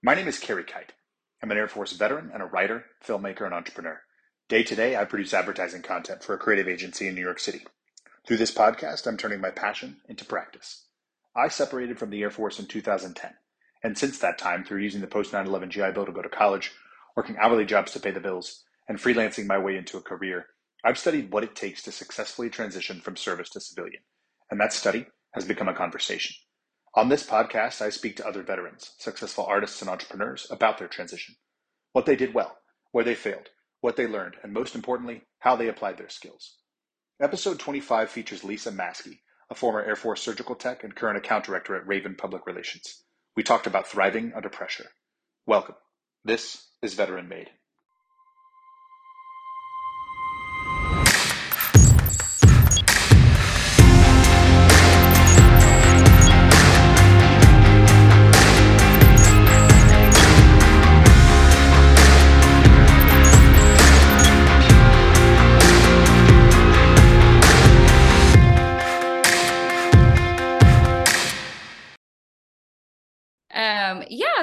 My name is Kerry Kite. I'm an Air Force veteran and a writer, filmmaker, and entrepreneur. Day to day, I produce advertising content for a creative agency in New York City. Through this podcast, I'm turning my passion into practice. I separated from the Air Force in 2010, and since that time, through using the post 9 11 GI Bill to go to college, working hourly jobs to pay the bills, and freelancing my way into a career, I've studied what it takes to successfully transition from service to civilian. And that study has become a conversation. On this podcast, I speak to other veterans, successful artists, and entrepreneurs about their transition, what they did well, where they failed, what they learned, and most importantly, how they applied their skills. Episode 25 features Lisa Maskey, a former Air Force surgical tech and current account director at Raven Public Relations. We talked about thriving under pressure. Welcome. This is Veteran Made.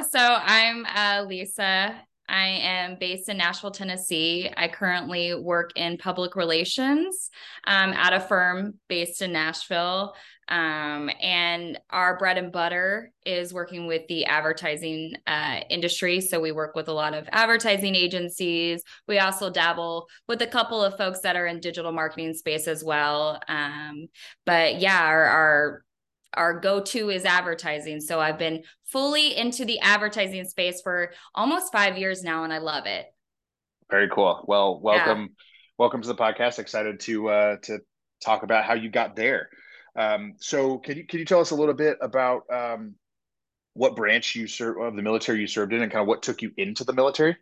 So I'm uh, Lisa. I am based in Nashville, Tennessee. I currently work in public relations um, at a firm based in Nashville. Um, and our bread and butter is working with the advertising uh, industry. So we work with a lot of advertising agencies. We also dabble with a couple of folks that are in digital marketing space as well. Um, but yeah, our, our our go-to is advertising. So I've been fully into the advertising space for almost five years now, and I love it. Very cool. Well, welcome, yeah. welcome to the podcast. Excited to uh, to talk about how you got there. Um, so, can you can you tell us a little bit about um, what branch you served of the military you served in, and kind of what took you into the military?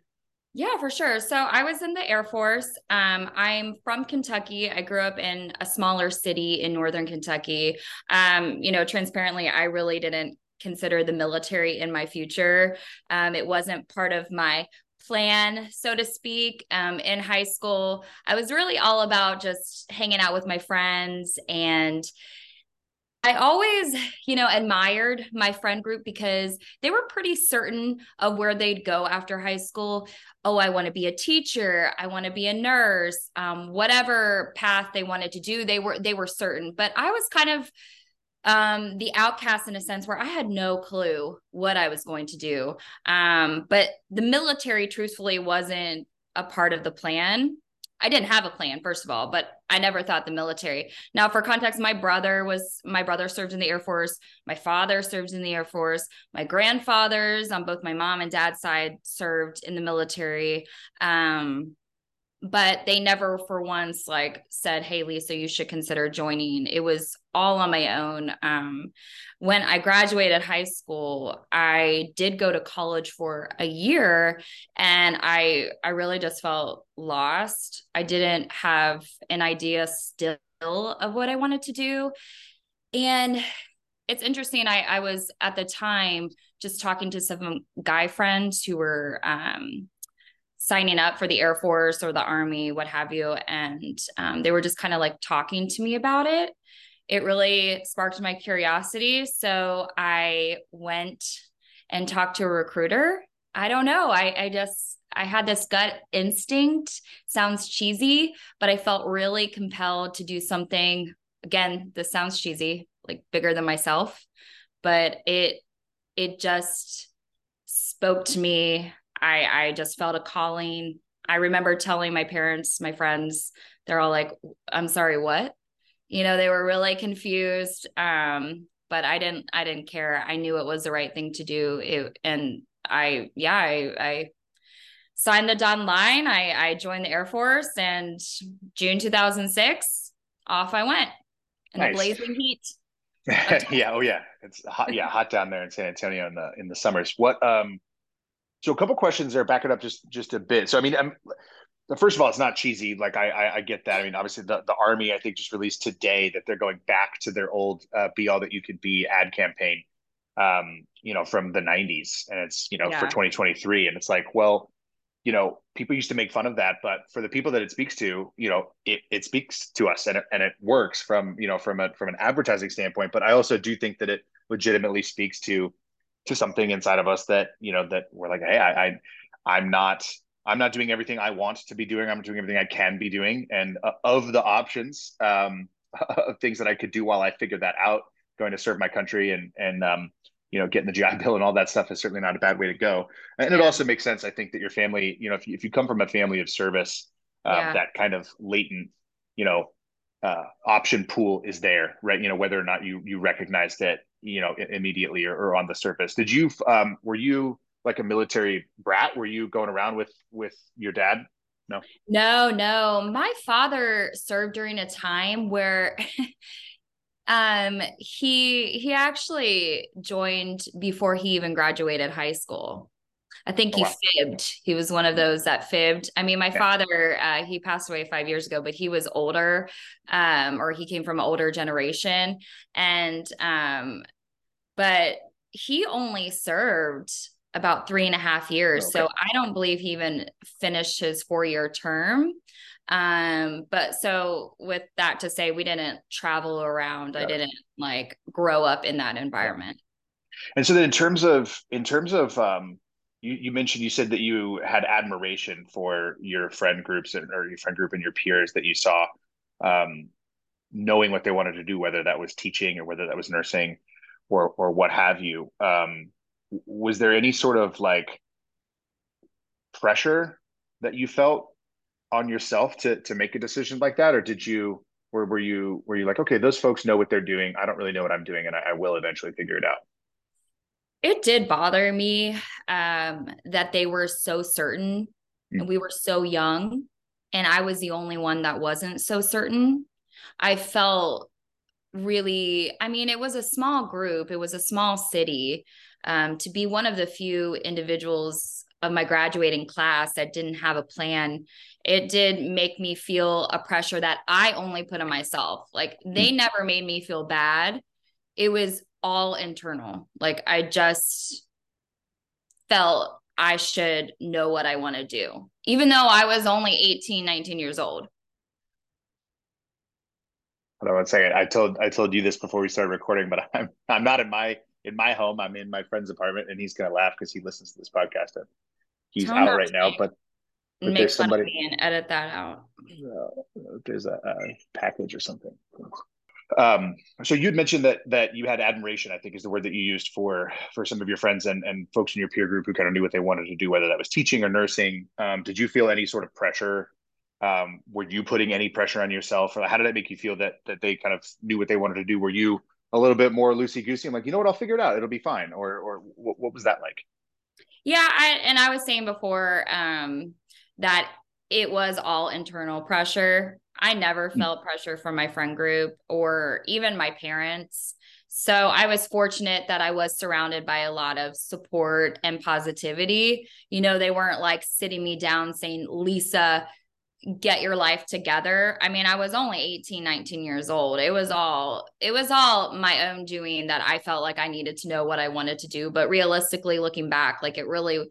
Yeah, for sure. So I was in the Air Force. Um, I'm from Kentucky. I grew up in a smaller city in northern Kentucky. Um, you know, transparently, I really didn't consider the military in my future. Um, it wasn't part of my plan, so to speak. Um, in high school, I was really all about just hanging out with my friends and I always, you know, admired my friend group because they were pretty certain of where they'd go after high school. Oh, I want to be a teacher. I want to be a nurse. Um, whatever path they wanted to do, they were they were certain. But I was kind of um, the outcast in a sense where I had no clue what I was going to do. Um, but the military, truthfully, wasn't a part of the plan. I didn't have a plan, first of all, but I never thought the military. Now, for context, my brother was my brother served in the Air Force. My father served in the Air Force. My grandfathers on both my mom and dad's side served in the military. Um, but they never for once like said hey lisa you should consider joining. It was all on my own. Um, when i graduated high school i did go to college for a year and i i really just felt lost. I didn't have an idea still of what i wanted to do. And it's interesting i i was at the time just talking to some guy friends who were um, signing up for the Air Force or the Army, what have you. And um, they were just kind of like talking to me about it. It really sparked my curiosity. So I went and talked to a recruiter. I don't know. I, I just, I had this gut instinct. Sounds cheesy, but I felt really compelled to do something. Again, this sounds cheesy, like bigger than myself, but it, it just spoke to me I I just felt a calling. I remember telling my parents, my friends, they're all like, "I'm sorry, what?" You know, they were really confused. Um, but I didn't I didn't care. I knew it was the right thing to do. It, and I yeah, I I signed the dotted line. I I joined the Air Force and June 2006, off I went in nice. the blazing heat. yeah, oh yeah. It's hot yeah, hot down there in San Antonio in the in the summers. What um so a couple questions there, back it up just just a bit. So I mean, I'm, first of all, it's not cheesy. Like I, I, I get that. I mean, obviously the, the army I think just released today that they're going back to their old uh, "Be All That You Could Be" ad campaign, um, you know, from the '90s, and it's you know yeah. for 2023, and it's like, well, you know, people used to make fun of that, but for the people that it speaks to, you know, it, it speaks to us and it, and it works from you know from a from an advertising standpoint. But I also do think that it legitimately speaks to to something inside of us that you know that we're like, hey, I, I I'm not I'm not doing everything I want to be doing. I'm doing everything I can be doing. And uh, of the options um, of things that I could do while I figure that out, going to serve my country and and um, you know getting the GI Bill and all that stuff is certainly not a bad way to go. And yeah. it also makes sense. I think that your family, you know, if you, if you come from a family of service, uh, yeah. that kind of latent, you know, uh, option pool is there, right? You know, whether or not you you recognized it, you know, immediately or, or on the surface. Did you um, were you like a military brat? Were you going around with with your dad? No. No, no. My father served during a time where um he he actually joined before he even graduated high school. I think oh, he wow. fibbed. He was one of those that fibbed. I mean, my yeah. father, uh, he passed away five years ago, but he was older, um, or he came from an older generation. And, um, but he only served about three and a half years. Okay. So I don't believe he even finished his four year term. Um, but so with that to say, we didn't travel around. Yeah. I didn't like grow up in that environment. And so then in terms of in terms of um you, you mentioned you said that you had admiration for your friend groups and, or your friend group and your peers that you saw um knowing what they wanted to do, whether that was teaching or whether that was nursing or or what have you. Um was there any sort of like pressure that you felt on yourself to to make a decision like that or did you or were you were you like okay those folks know what they're doing i don't really know what i'm doing and i, I will eventually figure it out it did bother me um, that they were so certain mm. and we were so young and i was the only one that wasn't so certain i felt really i mean it was a small group it was a small city um, to be one of the few individuals of my graduating class that didn't have a plan it did make me feel a pressure that i only put on myself like they mm. never made me feel bad it was all internal like i just felt i should know what i want to do even though i was only 18 19 years old Hold on one second. I told I told you this before we started recording, but I'm I'm not in my in my home. I'm in my friend's apartment, and he's gonna laugh because he listens to this podcast. And he's Tell out right now, but, but make there's somebody and edit that out. Uh, there's a, a, package or something. Um, so you'd mentioned that that you had admiration. I think is the word that you used for for some of your friends and and folks in your peer group who kind of knew what they wanted to do, whether that was teaching or nursing. Um, did you feel any sort of pressure? Um, were you putting any pressure on yourself, or how did that make you feel that that they kind of knew what they wanted to do? Were you a little bit more loosey goosey. I'm like, you know what, I'll figure it out. It'll be fine. Or or what, what was that like? Yeah, I and I was saying before um, that it was all internal pressure. I never mm-hmm. felt pressure from my friend group or even my parents. So I was fortunate that I was surrounded by a lot of support and positivity. You know, they weren't like sitting me down saying, Lisa, get your life together. I mean, I was only 18, 19 years old. It was all it was all my own doing that I felt like I needed to know what I wanted to do, but realistically looking back, like it really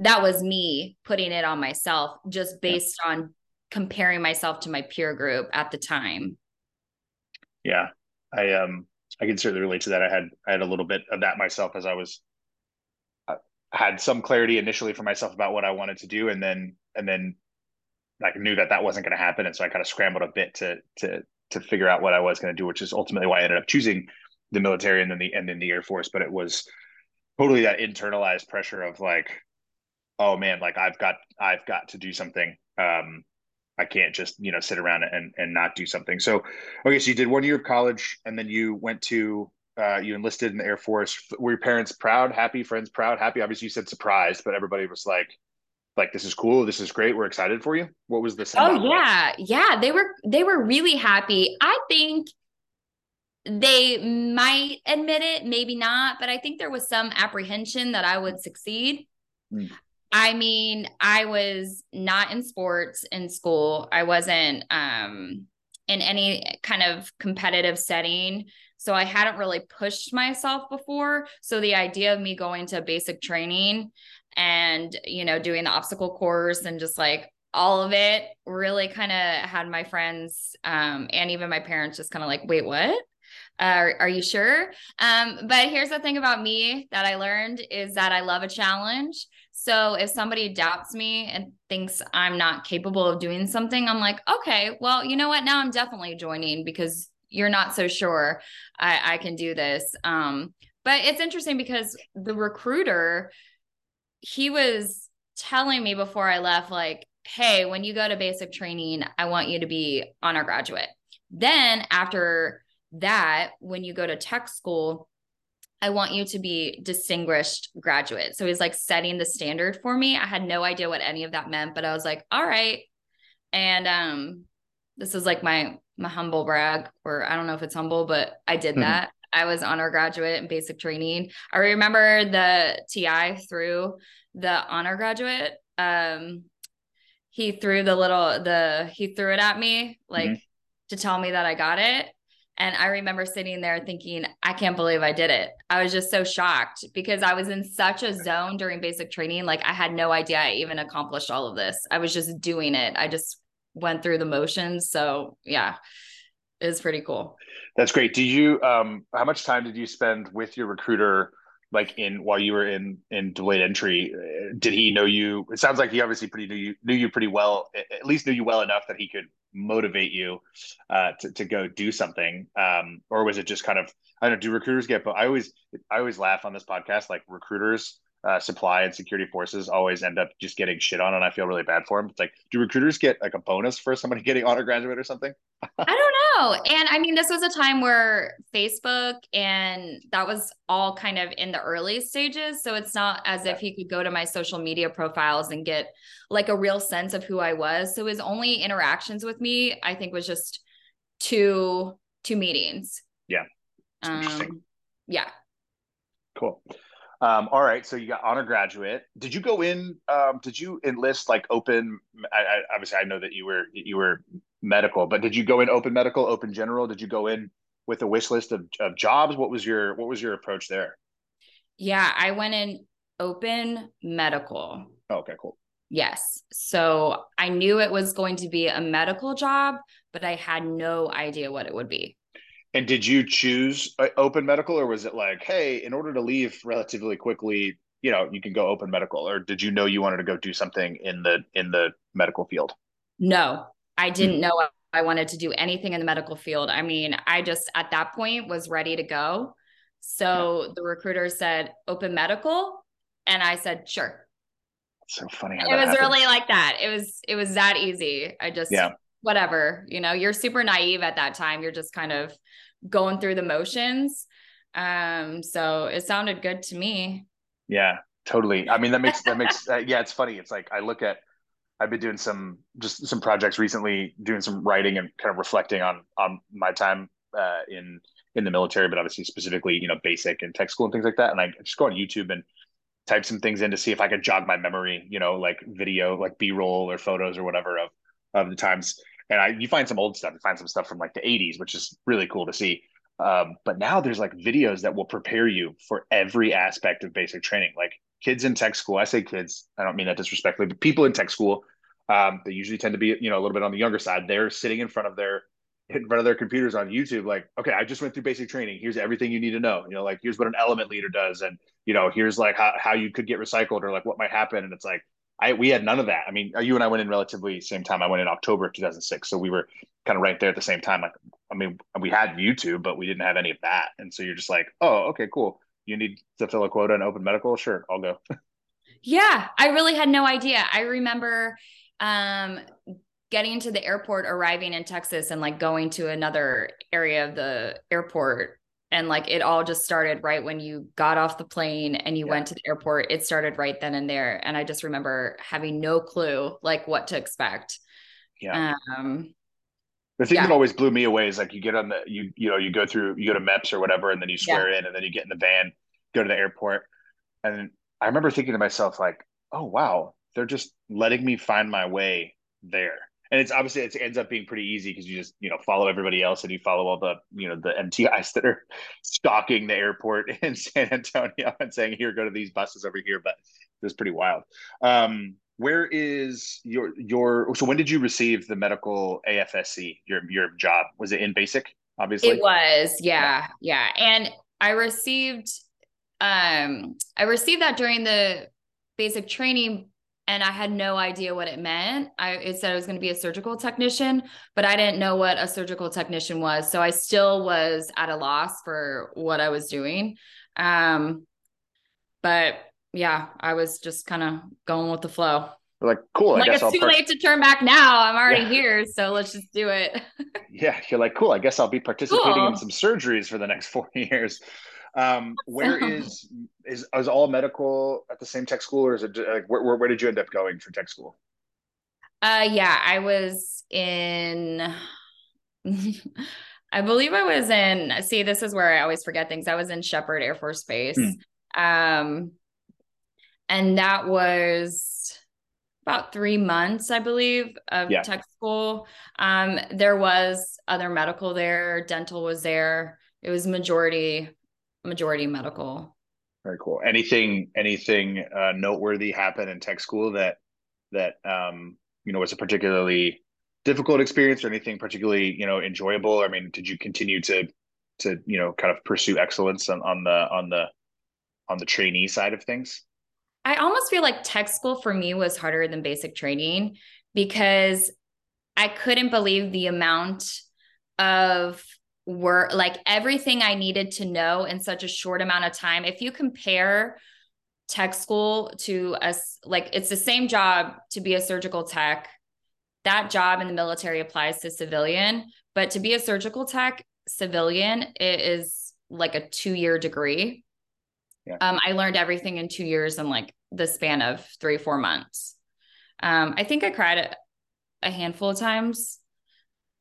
that was me putting it on myself just based yeah. on comparing myself to my peer group at the time. Yeah. I um I can certainly relate to that. I had I had a little bit of that myself as I was uh, had some clarity initially for myself about what I wanted to do and then and then like knew that that wasn't going to happen, and so I kind of scrambled a bit to to to figure out what I was going to do, which is ultimately why I ended up choosing the military and then the and then the Air Force. But it was totally that internalized pressure of like, oh man, like I've got I've got to do something. Um, I can't just you know sit around and and not do something. So, okay, so you did one year of college, and then you went to uh, you enlisted in the Air Force. Were your parents proud, happy, friends proud, happy? Obviously, you said surprised, but everybody was like, like this is cool this is great we're excited for you. What was the oh yeah like? yeah they were they were really happy. I think they might admit it maybe not but i think there was some apprehension that i would succeed. Mm. i mean i was not in sports in school. I wasn't um in any kind of competitive setting so i hadn't really pushed myself before. So the idea of me going to basic training and you know doing the obstacle course and just like all of it really kind of had my friends um, and even my parents just kind of like wait what uh, are you sure? Um, but here's the thing about me that I learned is that I love a challenge. So if somebody doubts me and thinks I'm not capable of doing something, I'm like, okay, well, you know what? Now I'm definitely joining because you're not so sure I, I can do this. Um, but it's interesting because the recruiter, he was telling me before I left, like, hey, when you go to basic training, I want you to be honor graduate. Then after that, when you go to tech school, I want you to be distinguished graduate. So he's like setting the standard for me. I had no idea what any of that meant, but I was like, all right. And um, this is like my my humble brag, or I don't know if it's humble, but I did mm-hmm. that. I was honor graduate in basic training. I remember the TI threw the honor graduate. Um, he threw the little the he threw it at me like mm-hmm. to tell me that I got it. And I remember sitting there thinking, I can't believe I did it. I was just so shocked because I was in such a zone during basic training. Like I had no idea I even accomplished all of this. I was just doing it. I just went through the motions. So yeah, was pretty cool. That's great. Did you um how much time did you spend with your recruiter like in while you were in in delayed entry? Did he know you? It sounds like he obviously pretty knew you knew you pretty well, at least knew you well enough that he could motivate you uh, to, to go do something um, or was it just kind of i don't know do recruiters get but i always i always laugh on this podcast like recruiters uh, supply and security forces always end up just getting shit on and i feel really bad for them. It's like do recruiters get like a bonus for somebody getting honor graduate or something? I don't know. And i mean this was a time where facebook and that was all kind of in the early stages. So it's not as yeah. if he could go to my social media profiles and get like a real sense of who i was. So his only interactions with me i think was just two two meetings. Yeah. Um yeah. Cool um, all right, so you got honor graduate. Did you go in? Um, did you enlist like open? I, I, obviously, I know that you were you were medical, but did you go in open medical, open general? Did you go in with a wish list of, of jobs? What was your what was your approach there? Yeah, I went in open medical. Oh, okay, cool. Yes. So I knew it was going to be a medical job, but I had no idea what it would be. And did you choose uh, open medical, or was it like, hey, in order to leave relatively quickly, you know, you can go open medical, or did you know you wanted to go do something in the in the medical field? No, I didn't know I wanted to do anything in the medical field. I mean, I just at that point was ready to go. So yeah. the recruiter said open medical, and I said sure. so funny. it was happens. really like that. It was it was that easy. I just yeah. Whatever. You know, you're super naive at that time. You're just kind of going through the motions. Um, so it sounded good to me. Yeah, totally. I mean, that makes that makes uh, yeah. It's funny. It's like I look at. I've been doing some just some projects recently, doing some writing and kind of reflecting on on my time uh, in in the military, but obviously specifically, you know, basic and tech school and things like that. And I just go on YouTube and type some things in to see if I could jog my memory, you know, like video, like B roll or photos or whatever of of the times and I, you find some old stuff, you find some stuff from like the 80s, which is really cool to see. Um, but now there's like videos that will prepare you for every aspect of basic training. Like kids in tech school, I say kids, I don't mean that disrespectfully, but people in tech school, um, they usually tend to be, you know, a little bit on the younger side. They're sitting in front of their in front of their computers on YouTube, like, okay, I just went through basic training. Here's everything you need to know. You know, like here's what an element leader does, and you know, here's like how, how you could get recycled or like what might happen. And it's like, I we had none of that. I mean, you and I went in relatively same time. I went in October of 2006, so we were kind of right there at the same time. Like, I mean, we had YouTube, but we didn't have any of that. And so you're just like, oh, okay, cool. You need to fill a quota in open medical? Sure, I'll go. yeah, I really had no idea. I remember um, getting to the airport, arriving in Texas, and like going to another area of the airport and like it all just started right when you got off the plane and you yeah. went to the airport it started right then and there and i just remember having no clue like what to expect yeah um the thing yeah. that always blew me away is like you get on the you you know you go through you go to MEPS or whatever and then you swear yeah. in and then you get in the van go to the airport and i remember thinking to myself like oh wow they're just letting me find my way there and it's obviously it ends up being pretty easy because you just you know follow everybody else and you follow all the you know the MTIs that are stalking the airport in San Antonio and saying here go to these buses over here, but it was pretty wild. Um, where is your your so when did you receive the medical AFSC your your job was it in basic? obviously. It was, yeah, yeah. And I received um I received that during the basic training and I had no idea what it meant. I it said I was going to be a surgical technician, but I didn't know what a surgical technician was. So I still was at a loss for what I was doing. Um but yeah, I was just kind of going with the flow. like, cool. I like it's I'll too late to turn back now. I'm already Yeah. here, so let's just do it. yeah, you're like, cool. I guess I'll be participating in some surgeries for the next four years. Um, where is is is all medical at the same tech school, or is it like where, where where did you end up going for tech school? Uh yeah, I was in I believe I was in see this is where I always forget things. I was in Sheppard Air Force Base. Hmm. Um and that was about 3 months I believe of Yeah. tech school. Um there was other medical there, dental was there. It was majority majority medical. Very cool. Anything anything uh, noteworthy happen in tech school that that um, you know was a particularly difficult experience, or anything particularly you know enjoyable? I mean, did you continue to to you know kind of pursue excellence on, on the on the on the trainee side of things? I almost feel like tech school for me was harder than basic training because I couldn't believe the amount of work, like everything I needed to know in such a short amount of time. If you compare tech school to us, like it's the same job to be a surgical tech. That job in the military applies to civilian, but to be a surgical tech civilian, it is like a two year degree. Yeah. Um, I learned everything in two years in like the span of three, four months. Um, I think I cried a, a handful of times.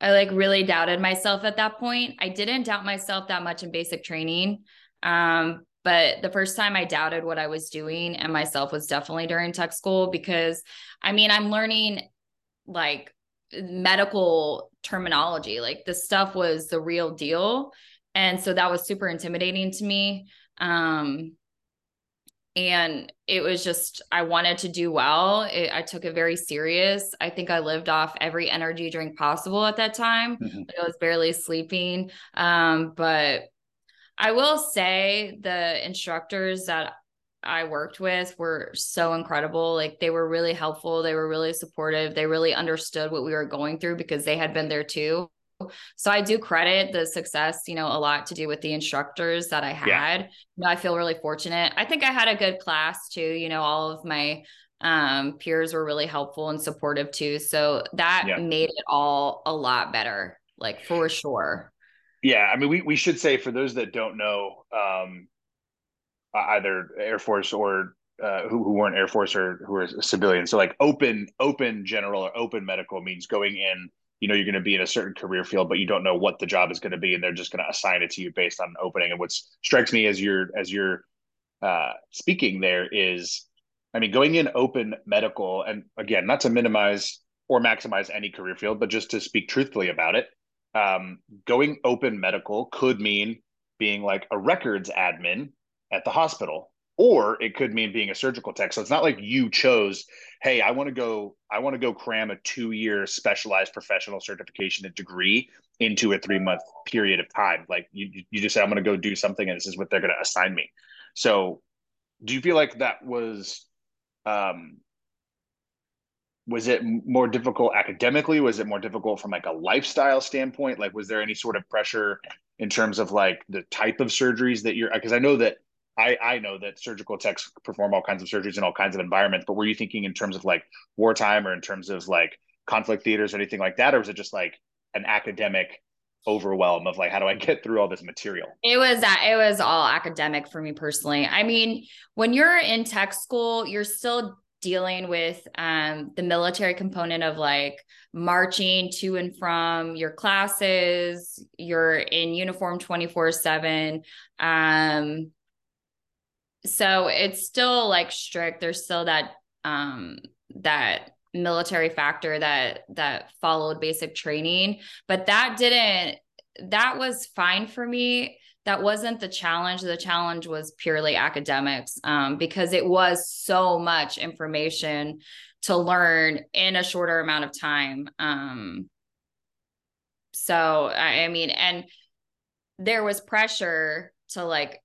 I like really doubted myself at that point. I didn't doubt myself that much in basic training. Um, but the first time I doubted what I was doing and myself was definitely during tech school because I mean, I'm learning like medical terminology. Like the stuff was the real deal. And so that was super intimidating to me. Um, and it was just i wanted to do well. It, i took it very serious. I think i lived off every energy drink possible at that time. Mhm. i was barely sleeping. Um, but i will say the instructors that i worked with were so incredible. Like they were really helpful. They were really supportive. They really understood what we were going through because they had been there too so I do credit the success, you know, a lot to do with the instructors that I had. Yeah. You know, I feel really fortunate. I think I had a good class too. You know, all of my um, peers were really helpful and supportive too. So that Yeah. made it all a lot better, like for sure. Yeah, I mean, we, we should say for those that don't know, um, either Air Force or uh, who, who weren't Air Force or who are civilians. So like open open general or open medical means going in. You know, you're going to be in a certain career field, but you don't know what the job is going to be, and they're just going to assign it to you based on an opening. And what strikes me as you're as you're uh, speaking there is, I mean, going in open medical, and again, not to minimize or maximize any career field, but just to speak truthfully about it um, going open medical could mean being like a records admin at the hospital, or it could mean being a surgical tech. So it's not like you chose, hey, I want to go, I want to go cram a two-year specialized professional certification and degree into a three-month period of time. Like you, you just say, I'm going to go do something, and this is what they're going to assign me. So, do you feel like that was um, was it more difficult academically was it more difficult from like a lifestyle standpoint like was there any sort of pressure in terms of like the type of surgeries that you're because i know that i i know that surgical techs perform all kinds of surgeries in all kinds of environments but were you thinking in terms of like wartime or in terms of like conflict theaters or anything like that or was it just like an academic overwhelm of like how do i get through all this material It was that it was all academic for me personally. I mean, when you're in tech school, you're still dealing with um, the military component of like marching to and from your classes. You're in uniform 24 seven. Um, so it's still like strict. There's still that um, that military factor that that followed basic training, but that didn't. That was fine for me that wasn't the challenge. The challenge was purely academics um, because it was so much information to learn in a shorter amount of time. Um, so, I, I mean, and there was pressure to like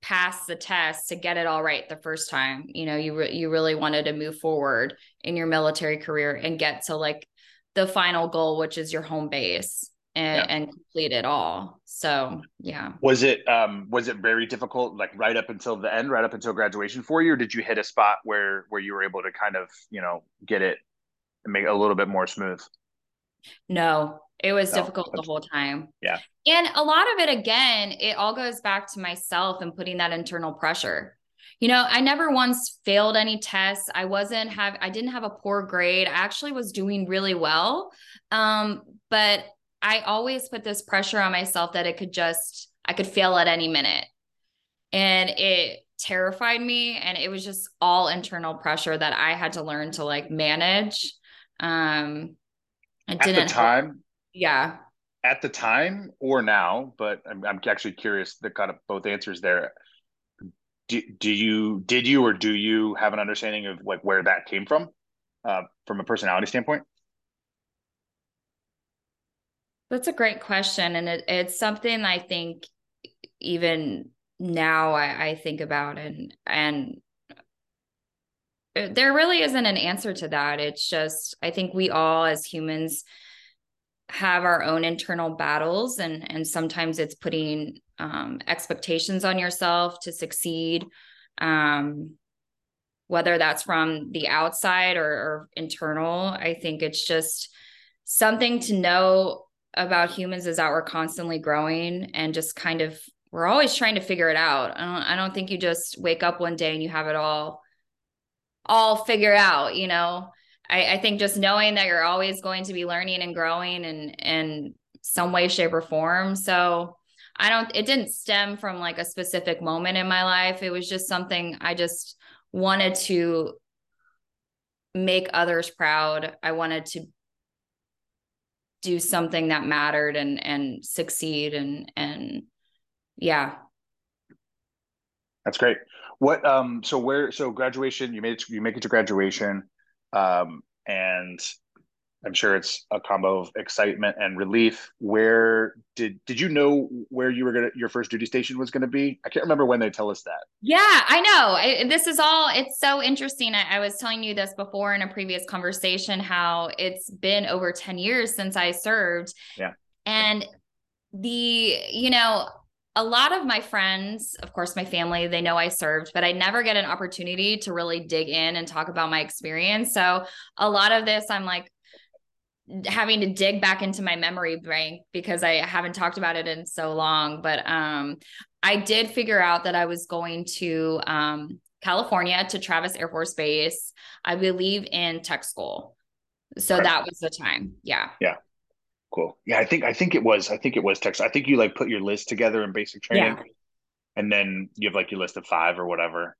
pass the test to get it all right the first time. You know you re- you really wanted to move forward in your military career and get to like the final goal which is your home base and, yeah. and complete it all. So yeah. Was it um was it very difficult like right up until the end right up until graduation for you or did you hit a spot where where you were able to kind of you know get it and make it a little bit more smooth? No it was no, difficult the whole time. Yeah. And a lot of it, again, it all goes back to myself and putting that internal pressure. You know, I never once failed any tests. I wasn't have I didn't have a poor grade. I actually was doing really well. Um, but I always put this pressure on myself that it could just I could fail at any minute. And it terrified me and it was just all internal pressure that I had to learn to like manage. Um it at the time yeah. At the time or now, but I'm, I'm actually curious the kind of both answers there. Do, do you did you or do you have an understanding of like where that came from uh, from a personality standpoint that's a great question and it, it's something i think even now I, I think about and and there really isn't an answer to that it's just i think we all as humans have our own internal battles and and sometimes it's putting um, expectations on yourself to succeed um, whether that's from the outside or, or internal. I think it's just something to know about humans is that we're constantly growing and just kind of we're always trying to figure it out. I don't, I don't think you just wake up one day and you have it all all figured out you know I, I think just knowing that you're always going to be learning and growing and in some way, shape, or form. So I don't, it didn't stem from like a specific moment in my life. It was just something I just wanted to make others proud. I wanted to do something that mattered and and succeed and and yeah that's great what um so where so graduation you made it you make it to graduation um, and I'm sure it's a combo of excitement and relief. Where did did you know where you were gonna your first duty station was gonna be? I can't remember when they tell us that. Yeah, I know. I, this is all. It's so interesting. I, I, was telling you this before in a previous conversation how it's been over ten years since I served. Yeah, and the you know a lot of my friends, of course, my family, they know I served, but I never get an opportunity to really dig in and talk about my experience. So a lot of this, I'm like having to dig back into my memory bank because I haven't talked about it in so long. But um, I did figure out that I was going to um, California to Travis Air Force Base, I believe in tech school. So right. that was the time. Yeah. Yeah. Cool. Yeah, I think I think it was I think it was Texas. I think you like put your list together in basic training, yeah. and then you have like your list of five or whatever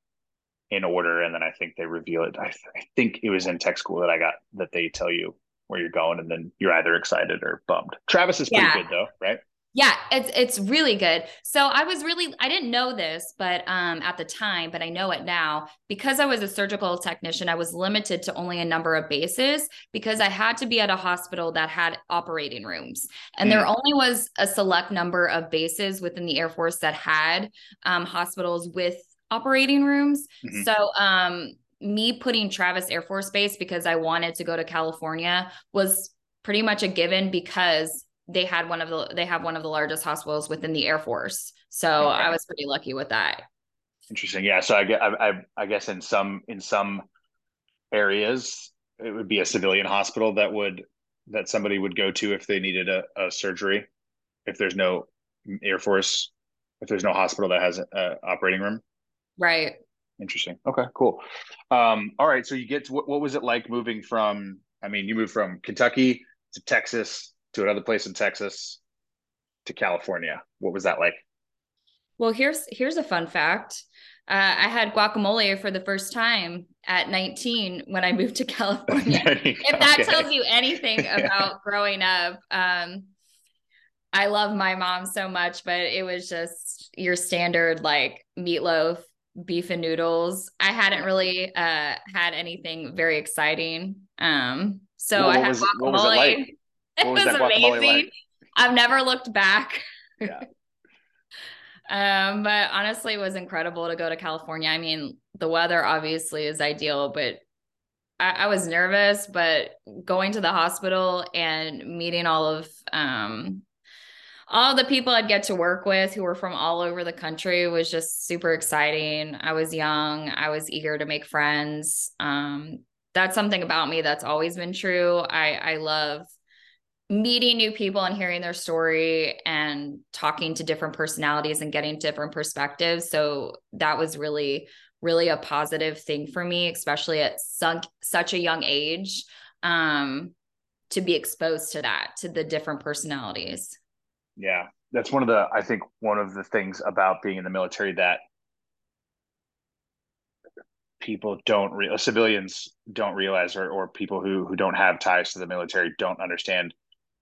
in order, and then I think they reveal it. I, I think it was in tech school that I got that they tell you where you're going, and then you're either excited or bummed. Travis is pretty yeah. good though, right? Yeah, it's it's really good. So I was really I didn't know this, but um at the time, but I know it now because I was a surgical technician. I was limited to only a number of bases because I had to be at a hospital that had operating rooms, and mm. there only was a select number of bases within the Air Force that had um, hospitals with operating rooms. Mm-hmm. So um me putting Travis Air Force Base because I wanted to go to California was pretty much a given because they had one of the they have one of the largest hospitals within the Air Force. So okay. I was pretty lucky with that. Interesting. Yeah. So I get I, I guess in some in some areas it would be a civilian hospital that would that somebody would go to if they needed a, a surgery. If there's no Air Force, if there's no hospital that has a operating room. Right. Interesting. Okay, cool. Um, all right. So you get to what, what was it like moving from, I mean, you moved from Kentucky to Texas to another place in Texas to California. What was that like? Well, here's here's a fun fact. Uh, I had guacamole for the first time at 19 when I moved to California. if that okay. tells you anything about growing up, um, I love my mom so much, but it was just your standard like meatloaf, beef and noodles. I hadn't really uh, had anything very exciting. Um, so well, I had guacamole. It? What was, was amazing. Like? I've never looked back. Yeah. um, but honestly, it was incredible to go to California. I mean, the weather obviously is ideal, but I, I was nervous, but going to the hospital and meeting all of um all the people I'd get to work with who were from all over the country was just super exciting. I was young, I was eager to make friends. Um, that's something about me that's always been true. I I love meeting new people and hearing their story and talking to different personalities and getting different perspectives. So that was really really a positive thing for me, especially at sunk, such a young age, um, to be exposed to that, to the different personalities. Yeah, that's one of the, I think, one of the things about being in the military that people don't re- civilians don't realize or, or people who who don't have ties to the military don't understand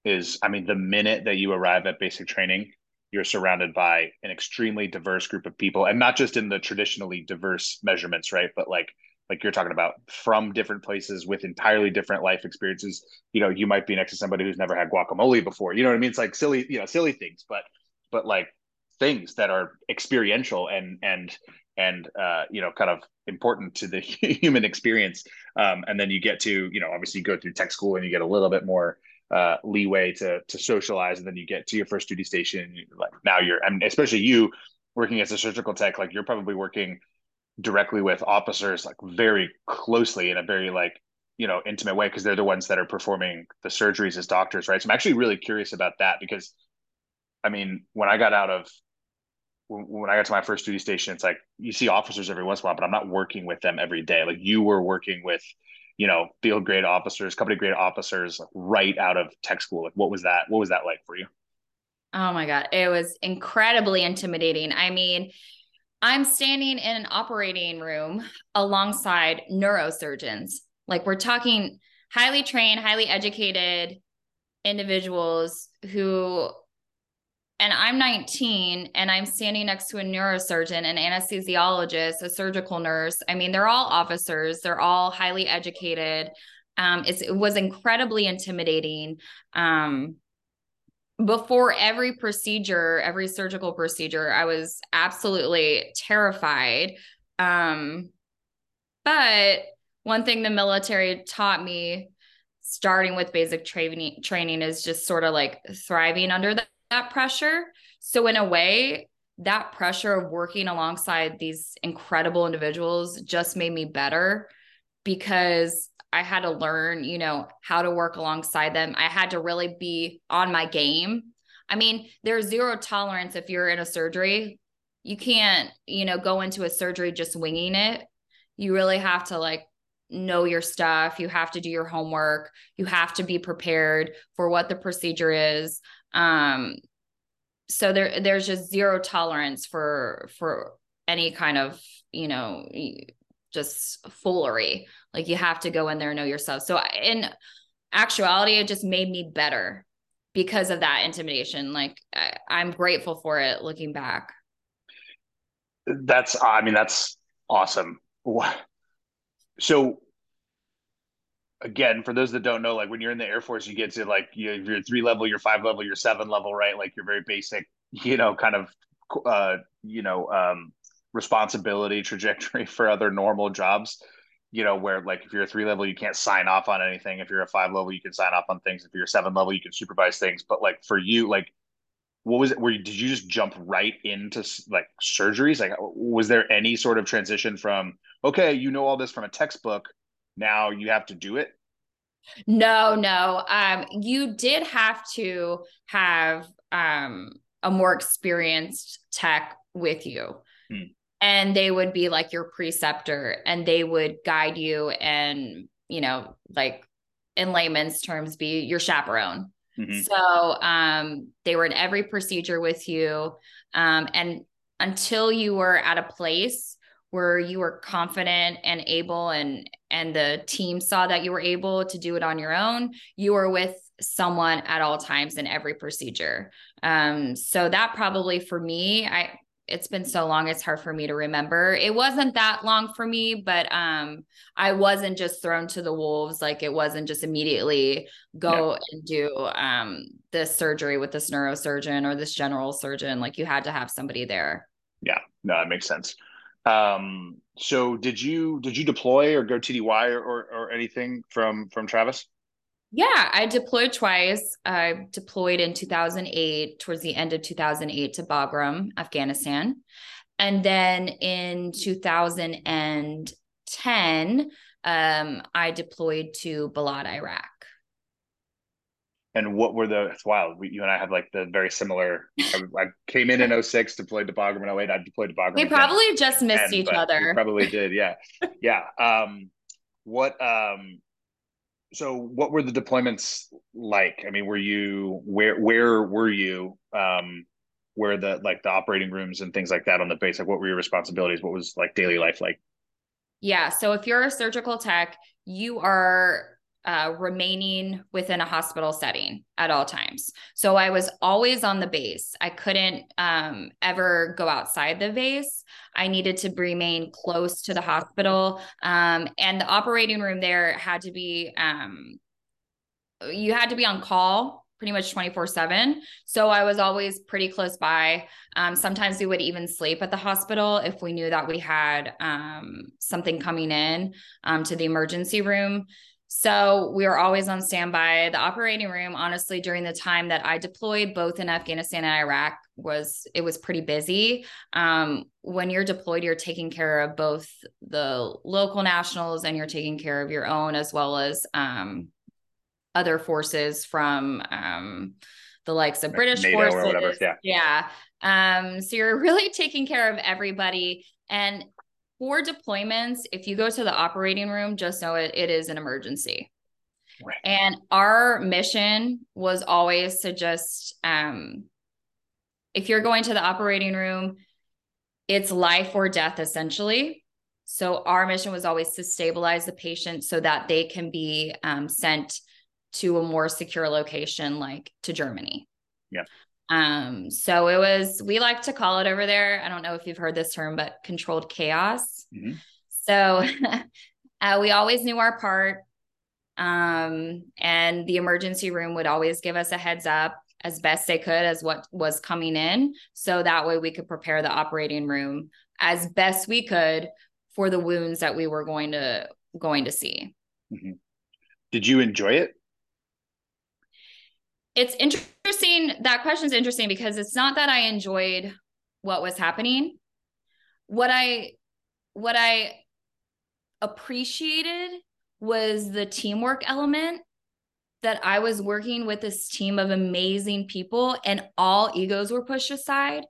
is i mean the minute that you arrive at basic training you're surrounded by an extremely diverse group of people and not just in the traditionally diverse measurements right? But like like you're talking about from different places with entirely different life experiences. You know you might be next to somebody who's never had guacamole before. You know what i mean? It's like silly you know silly things but but like things that are experiential and and and uh, you know kind of important to the human experience. Um, and then you get to you know obviously you go through tech school and you get a little bit more uh, leeway to to socialize, and then you get to your first duty station. like now you're, I mean, especially you working as a surgical tech, like you're probably working directly with officers like very closely in a very like you know intimate way because they're the ones that are performing the surgeries as doctors, right? So I'm actually really curious about that because, I mean, when I got out of when I got to my first duty station, it's like you see officers every once in a while, but I'm not working with them every day. Like you were working with you know, field grade officers, company grade officers right out of tech school. Like what was that? What was that like for you? Oh my God. It was incredibly intimidating. I mean, I'm standing in an operating room alongside neurosurgeons. Like we're talking highly trained, highly educated individuals who and I'm 19 and I'm standing next to a neurosurgeon, an anesthesiologist, a surgical nurse. I mean, they're all officers, they're all highly educated. Um, it was incredibly intimidating. Um, before every procedure, every surgical procedure, I was absolutely terrified. Um, but one thing the military taught me starting with basic training training is just sort of like thriving under that that pressure. So, in a way, that pressure of working alongside these incredible individuals just made me better because I had to learn, you know, how to work alongside them. I had to really be on my game. I mean, there's zero tolerance if you're in a surgery. You can't, you know, go into a surgery just winging it. You really have to like know your stuff. You have to do your homework. You have to be prepared for what the procedure is. Um, so there there's just zero tolerance for for any kind of you know just foolery. Like you have to go in there and know yourself. So in actuality it just made me better because of that intimidation. Like I, i'm grateful for it looking back. That's i mean that's awesome. So again, for those that don't know, like when you're in the Air Force, you get to like you three level, you're five level, you're seven level, right? Like you're very basic, you know, kind of uh, you know, um responsibility trajectory for other normal jobs. You know, where like if you're a three level, you can't sign off on anything. If you're a five level, you can sign off on things. If you're a seven level, you can supervise things. But like for you, like what was it where did you just jump right into like surgeries like was there any sort of transition from okay you know all this from a textbook now you have to do it? No, no. Um, you did have to have um, a more experienced tech with you. Hmm. And they would be like your preceptor and they would guide you and, you know, like in layman's terms, be your chaperone. Mm-hmm. So um, they were in every procedure with you. Um, and until you were at a place where you were confident and able and and the team saw that you were able to do it on your own you were with someone at all times in every procedure. Um so that probably for me i it's been so long it's hard for me to remember. It wasn't that long for me but um i wasn't just thrown to the wolves like it wasn't just immediately go yeah. and do um this surgery with this neurosurgeon or this general surgeon like you had to have somebody there. Yeah. No that makes sense um so did you did you deploy or go tdy or or, or anything from from travis yeah, I deployed twice. I deployed in 2008, towards the end of 2008 to Bagram, Afghanistan. And then in 2010, um, I deployed to Balad, Iraq. And what were the, it's wild. We, you and I have like the very similar, I, I came in in 06, deployed to Bagram in 08. I deployed to Bagram. We probably just missed 10, each other. probably did. Yeah. yeah. Um, what, um, so what were the deployments like i mean were you where where were you um where the like the operating rooms and things like that on the base like what were your responsibilities what was like daily life like yeah so if you're a surgical tech you are uh, remaining within a hospital setting at all times. So I was always on the base. I couldn't um, ever go outside the base. I needed to remain close to the hospital. Um, and the operating room there had to be, um, you had to be on call pretty much 24 7 so i was always pretty close by um, sometimes we would even sleep at the hospital if we knew that we had um, something coming in um, to the emergency room so we were always on standby. The operating room, honestly, during the time that I deployed both in Afghanistan and Iraq, was it was pretty busy. Um, when you're deployed, you're taking care of both the local nationals and you're taking care of your own as well as um, other forces from um, the likes of British NATO forces. Yeah. Yeah. Um, so you're really taking care of everybody. And for deployments, if you go to the operating room, just know it, it is an emergency. Right. And our mission was always to just, um, if you're going to the operating room, it's life or death essentially. So our mission was always to stabilize the patient so that they can be um, sent to a more secure location, like to Germany. Yeah. Um, so it was, we like to call it over there. I don't know if you've heard this term, but controlled chaos. Mm-hmm. So uh, we always knew our part. Um, and the emergency room would always give us a heads up as best they could as what was coming in. So that way we could prepare the operating room as best we could for the wounds that we were going to going to see. Mm-hmm. Did you enjoy it? It's interesting. That question is interesting because it's not that I enjoyed what was happening. What I what I appreciated was the teamwork element that I was working with this team of amazing people and all egos were pushed aside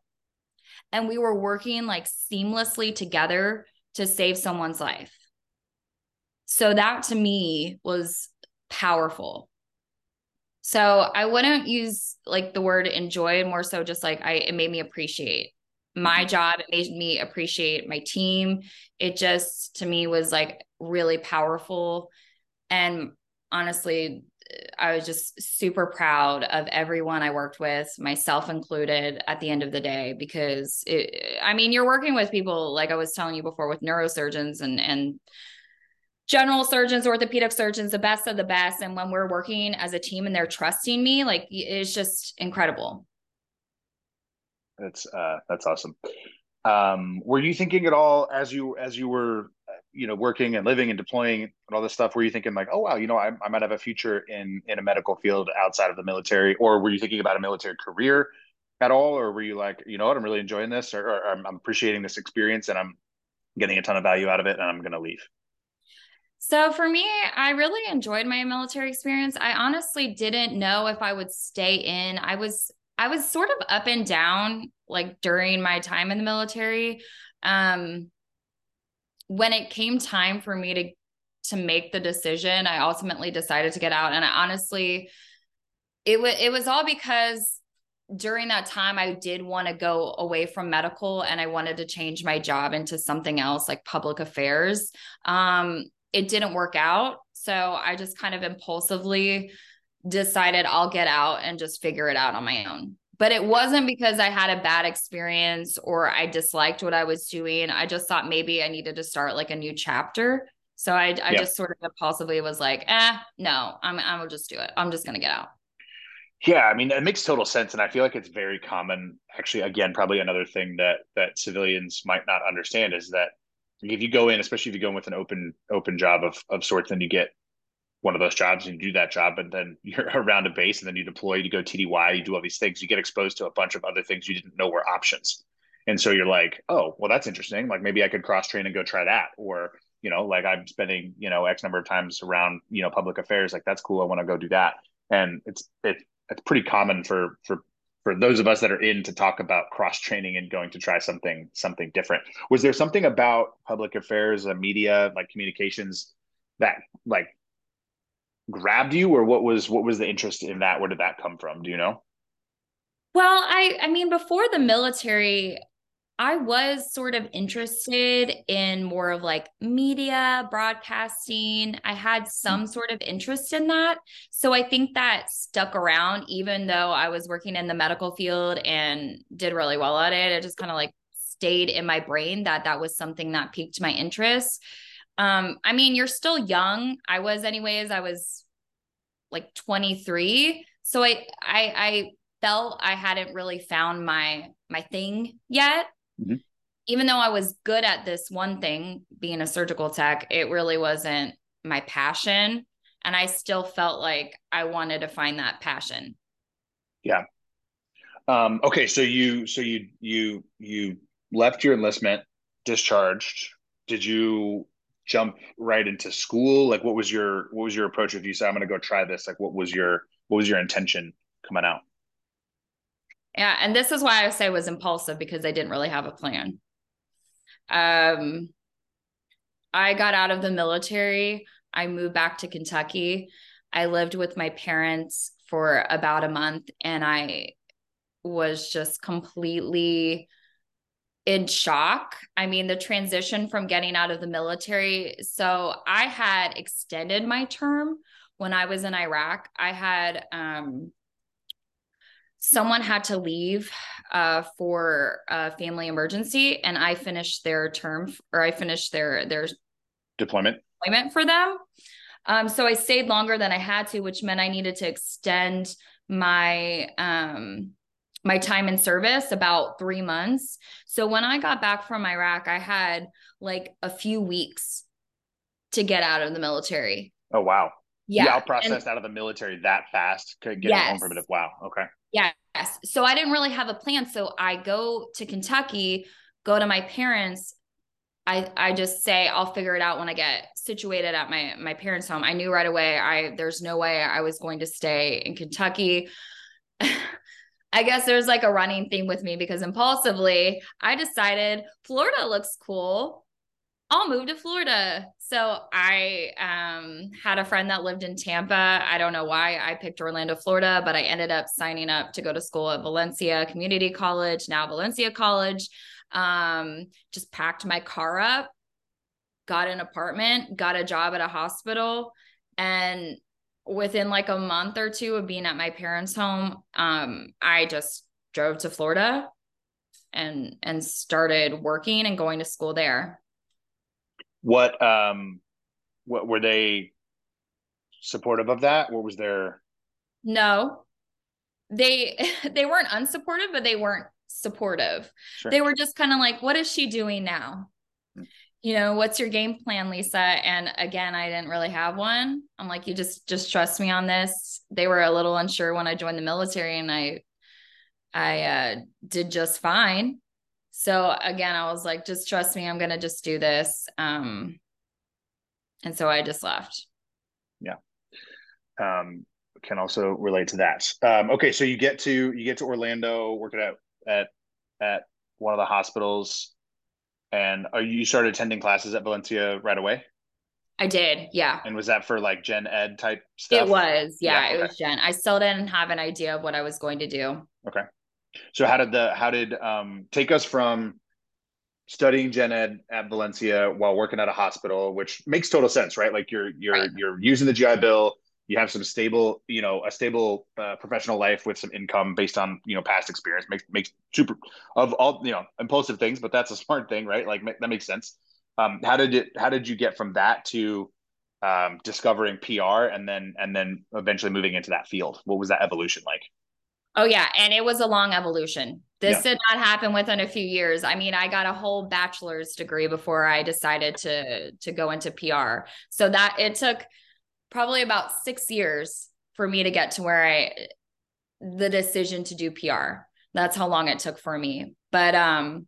and we were working like seamlessly together to save someone's life. So that to me was powerful so I wouldn't use like the word enjoy, more so just like I it made me appreciate my mm-hmm. job. It made me appreciate my team. It just to me was like really powerful. And honestly, I was just super proud of everyone I worked with, myself included, at the end of the day, because it, I mean, you're working with people like I was telling you before with neurosurgeons and and general surgeons, orthopedic surgeons, the best of the best. And when we're working as a team and they're trusting me, like it's just incredible. That's uh, that's awesome. Um, were you thinking at all as you as you were, you know, working and living and deploying and all this stuff? Were you thinking like, oh wow, you know, I, I might have a future in in a medical field outside of the military, or were you thinking about a military career at all, or were you like, you know what, I'm really enjoying this, or, or I'm, I'm appreciating this experience and I'm getting a ton of value out of it, and I'm going to leave? So for me, I really enjoyed my military experience. I honestly didn't know if I would stay in. I was I was sort of up and down like during my time in the military. Um when it came time for me to to make the decision, I ultimately decided to get out and I honestly it was it was all because during that time I did want to go away from medical and I wanted to change my job into something else like public affairs. Um it didn't work out. So I just kind of impulsively decided I'll get out and just figure it out on my own. but it wasn't because I had a bad experience or I disliked what I was doing. I just thought maybe I needed to start like a new chapter. So I, I yeah. just sort of impulsively was like, eh, no, I'm, I will just do it. I'm just going to get out. Yeah, I mean, it makes total sense, and I feel like it's very common. Actually, again, probably another thing that that civilians might not understand is that if you go in, especially if you go in with an open open job of of sorts, then you get one of those jobs and you do that job, and then you're around a base, and then you deploy, you go TDY, you do all these things, you get exposed to a bunch of other things you didn't know were options, and so you're like, oh, well, that's interesting. Like maybe I could cross train and go try that, or you know, like I'm spending you know X number of times around you know public affairs, like that's cool. I want to go do that, and it's it it's pretty common for for for those of us that are in to talk about cross training and going to try something something different. Was there something about public affairs, media, like communications that like grabbed you or what was what was the interest in that? Where did that come from? Do you know? Well i i mean before the military I was sort of interested in more of like media, broadcasting. I had mm. some sort of interest in that. So I think that stuck around, even though I was working in the medical field and did really well at it. It just kind of like stayed in my brain that that was something that piqued my interest. Um, I mean, you're still young. I was, anyways, I was like 23. So I, I, I felt I hadn't really found my my thing yet Mm-hmm. Even though I was good at this one thing, being a surgical tech, it really wasn't my passion. And I still felt like I wanted to find that passion. Yeah. Um, okay. So you, so you, you, you left your enlistment, discharged. Did you jump right into school? Like, what was your, what was your approach? If you said, I'm going to go try this, like, what was your, what was your intention coming out? Yeah, and this is why I say was impulsive because I didn't really have a plan. Um I got out of the military. I moved back to Kentucky. I lived with my parents for about a month and I was just completely in shock. I mean, the transition from getting out of the military. So I had extended my term when I was in Iraq. I had um, someone had to leave uh, for a family emergency and i finished their term or i finished their their deployment. deployment for them. Um, so i stayed longer than i had to which meant i needed to extend my um, my time in service about three months. So when i got back from iraq i had like a few weeks to get out of the military. Oh wow yeah, yeah processed out of the military that fast getting yes. home it wow okay Yes. So I didn't really have a plan. So I go to Kentucky, go to my parents. I I just say I'll figure it out when I get situated at my my parents' home. I knew right away I there's no way I was going to stay in Kentucky. I guess there's like a running theme with me because impulsively I decided Florida looks cool. I'll move to Florida. So I um, had a friend that lived in Tampa. I don't know why I picked Orlando, Florida, but I ended up signing up to go to school at Valencia Community College, now Valencia College. Um, just packed my car up, got an apartment, got a job at a hospital, and within like a month or two of being at my parents' home, um, I just drove to Florida and and started working and going to school there what um what were they supportive of that? What was their no. They they weren't unsupportive but they weren't supportive. Sure. they were just kind of like what is she doing now? Hmm. you know what's your game plan lisa? And again i didn't really have one. I'm like you just just trust me on this. They were a little unsure when i joined the military and i i uh, did just fine so again i was like just trust me i'm gonna just do this um and so i just left yeah um can also relate to that um okay so you get to you get to orlando working at at at one of the hospitals and are you started attending classes at valencia right away I did, yeah. And was that for like gen ed type stuff? It was, yeah, yeah okay. it was gen. I still didn't have an idea of what I was going to do. Okay. So how did the how did um take us from studying gen ed at Valencia while working at a hospital, which makes total sense, right? Like you're you're right. you're using the GI Bill, you have some stable, you know, a stable uh, professional life with some income based on you know past experience makes makes super of all you know impulsive things, but that's a smart thing, right? Like that makes sense. Um, how did it? How did you get from that to um, discovering PR and then and then eventually moving into that field? What was that evolution like? Oh yeah, and it was a long evolution. This yeah. did not happen within a few years. I mean, I got a whole bachelor's degree before I decided to to go into PR. So that it took probably about 6 years for me to get to where I the decision to do PR. That's how long it took for me. But um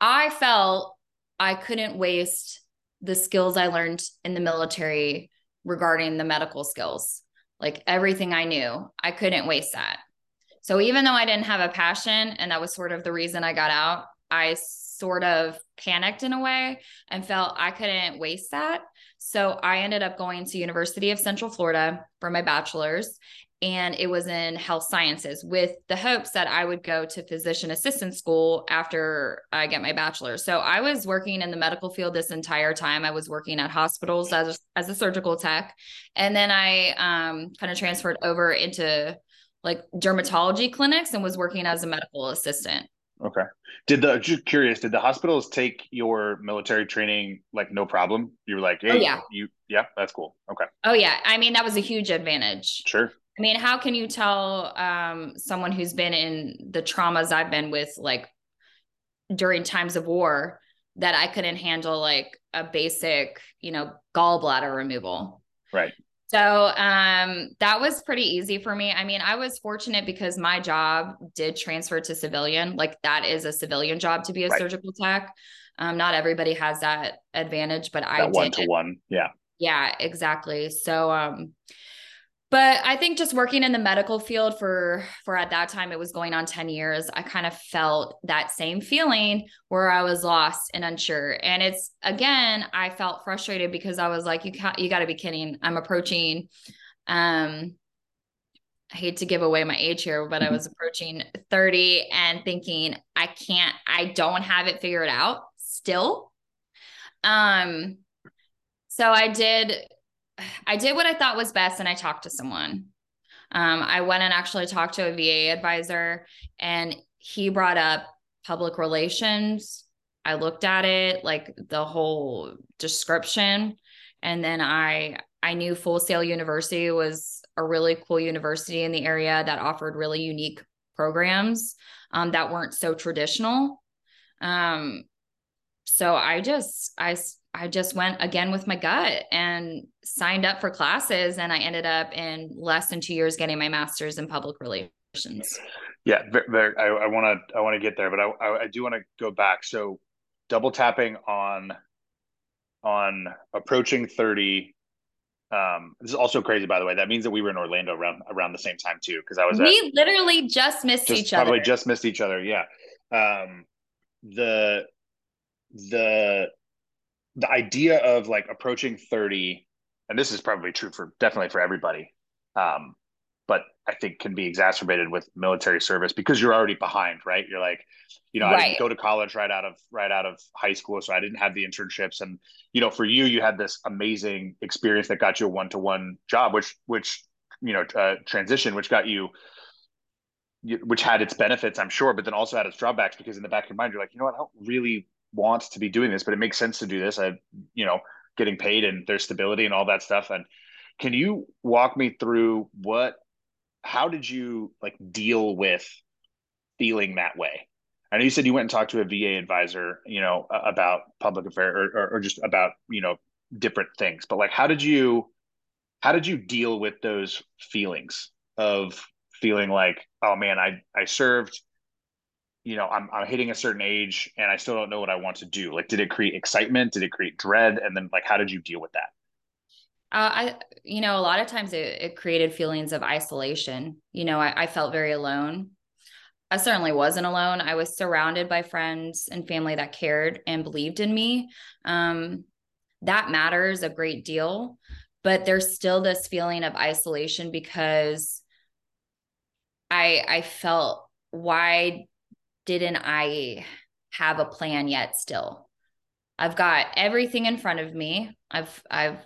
I felt I couldn't waste the skills I learned in the military regarding the medical skills. Like everything I knew, I couldn't waste that. So even though I didn't have a passion, and that was sort of the reason I got out, I sort of panicked in a way and felt I couldn't waste that. So I ended up going to University of Central Florida for my bachelor's and it was in health sciences with the hopes that I would go to physician assistant school after I get my bachelor's. So I was working in the medical field this entire time. I was working at hospitals as a, as a surgical tech, and then I um, kind of transferred over into like dermatology clinics and was working as a medical assistant. Okay. Did the just curious? Did the hospitals take your military training like no problem? You were like, oh, hey, oh, yeah, you yeah, that's cool. Okay. Oh yeah, I mean that was a huge advantage. Sure. I mean, how can you tell um, someone who's been in the traumas I've been with, like during times of war, that I couldn't handle like a basic, you know, gallbladder removal? Right. So um, that was pretty easy for me. I mean, I was fortunate because my job did transfer to civilian. Like that is a civilian job to be a right. surgical tech. Um, not everybody has that advantage, but that I one to one. Yeah. Yeah, exactly. So um, but i think just working in the medical field for for at that time it was going on 10 years i kind of felt that same feeling where i was lost and unsure and it's again i felt frustrated because i was like you can't you got to be kidding i'm approaching um I hate to give away my age here, but mm-hmm. I was approaching 30 and thinking, I can't, I don't have it figured out still. Um, so I did I did what I thought was best and I talked to someone. Um, I went and actually talked to a VA advisor and he brought up public relations. I looked at it, like the whole description. And then I I knew Full Sail University was a really cool university in the area that offered really unique programs um, that weren't so traditional. Um, so I just I I just went again with my gut and signed up for classes. And I ended up in less than two years getting my master's in public relations. Yeah, very, I want to I want to get there, but I, I, do want to go back. So, double tapping on on approaching thirty. Um, this is also crazy, by the way. That means that we were in Orlando around around the same time too, because I was. We at, literally just missed just each other. Probably just missed each other. Yeah. Um, the the the idea of like approaching 30 and this is probably true for definitely for everybody um, but i think can be exacerbated with military service because you're already behind right? You're like you know right. i didn't go to college right out of right out of high school so i didn't have the internships. And you know for you you had this amazing experience that got you a one-to-one job which which you know uh, transition which got you which had its benefits i'm sure but then also had its drawbacks because in the back of your mind you're like you know what? I don't really wants to be doing this, but it makes sense to do this. I, you know, getting paid and there's stability and all that stuff. And can you walk me through what, how did you like deal with feeling that way? I know you said you went and talked to a VA advisor, you know, about public affair or, or, or just about, you know, different things, but like, how did you, how did you deal with those feelings of feeling like, oh man, I, I served, you know I'm, I'm hitting a certain age and i still don't know what i want to do like did it create excitement did it create dread and then like how did you deal with that uh, I, you know, a lot of times it, it created feelings of isolation. You know, I, I, felt very alone. I certainly wasn't alone. I was surrounded by friends and family that cared and believed in me. Um, that matters a great deal, but there's still this feeling of isolation because I, I felt why didn't I have a plan yet still? I've got everything in front of me. I've I've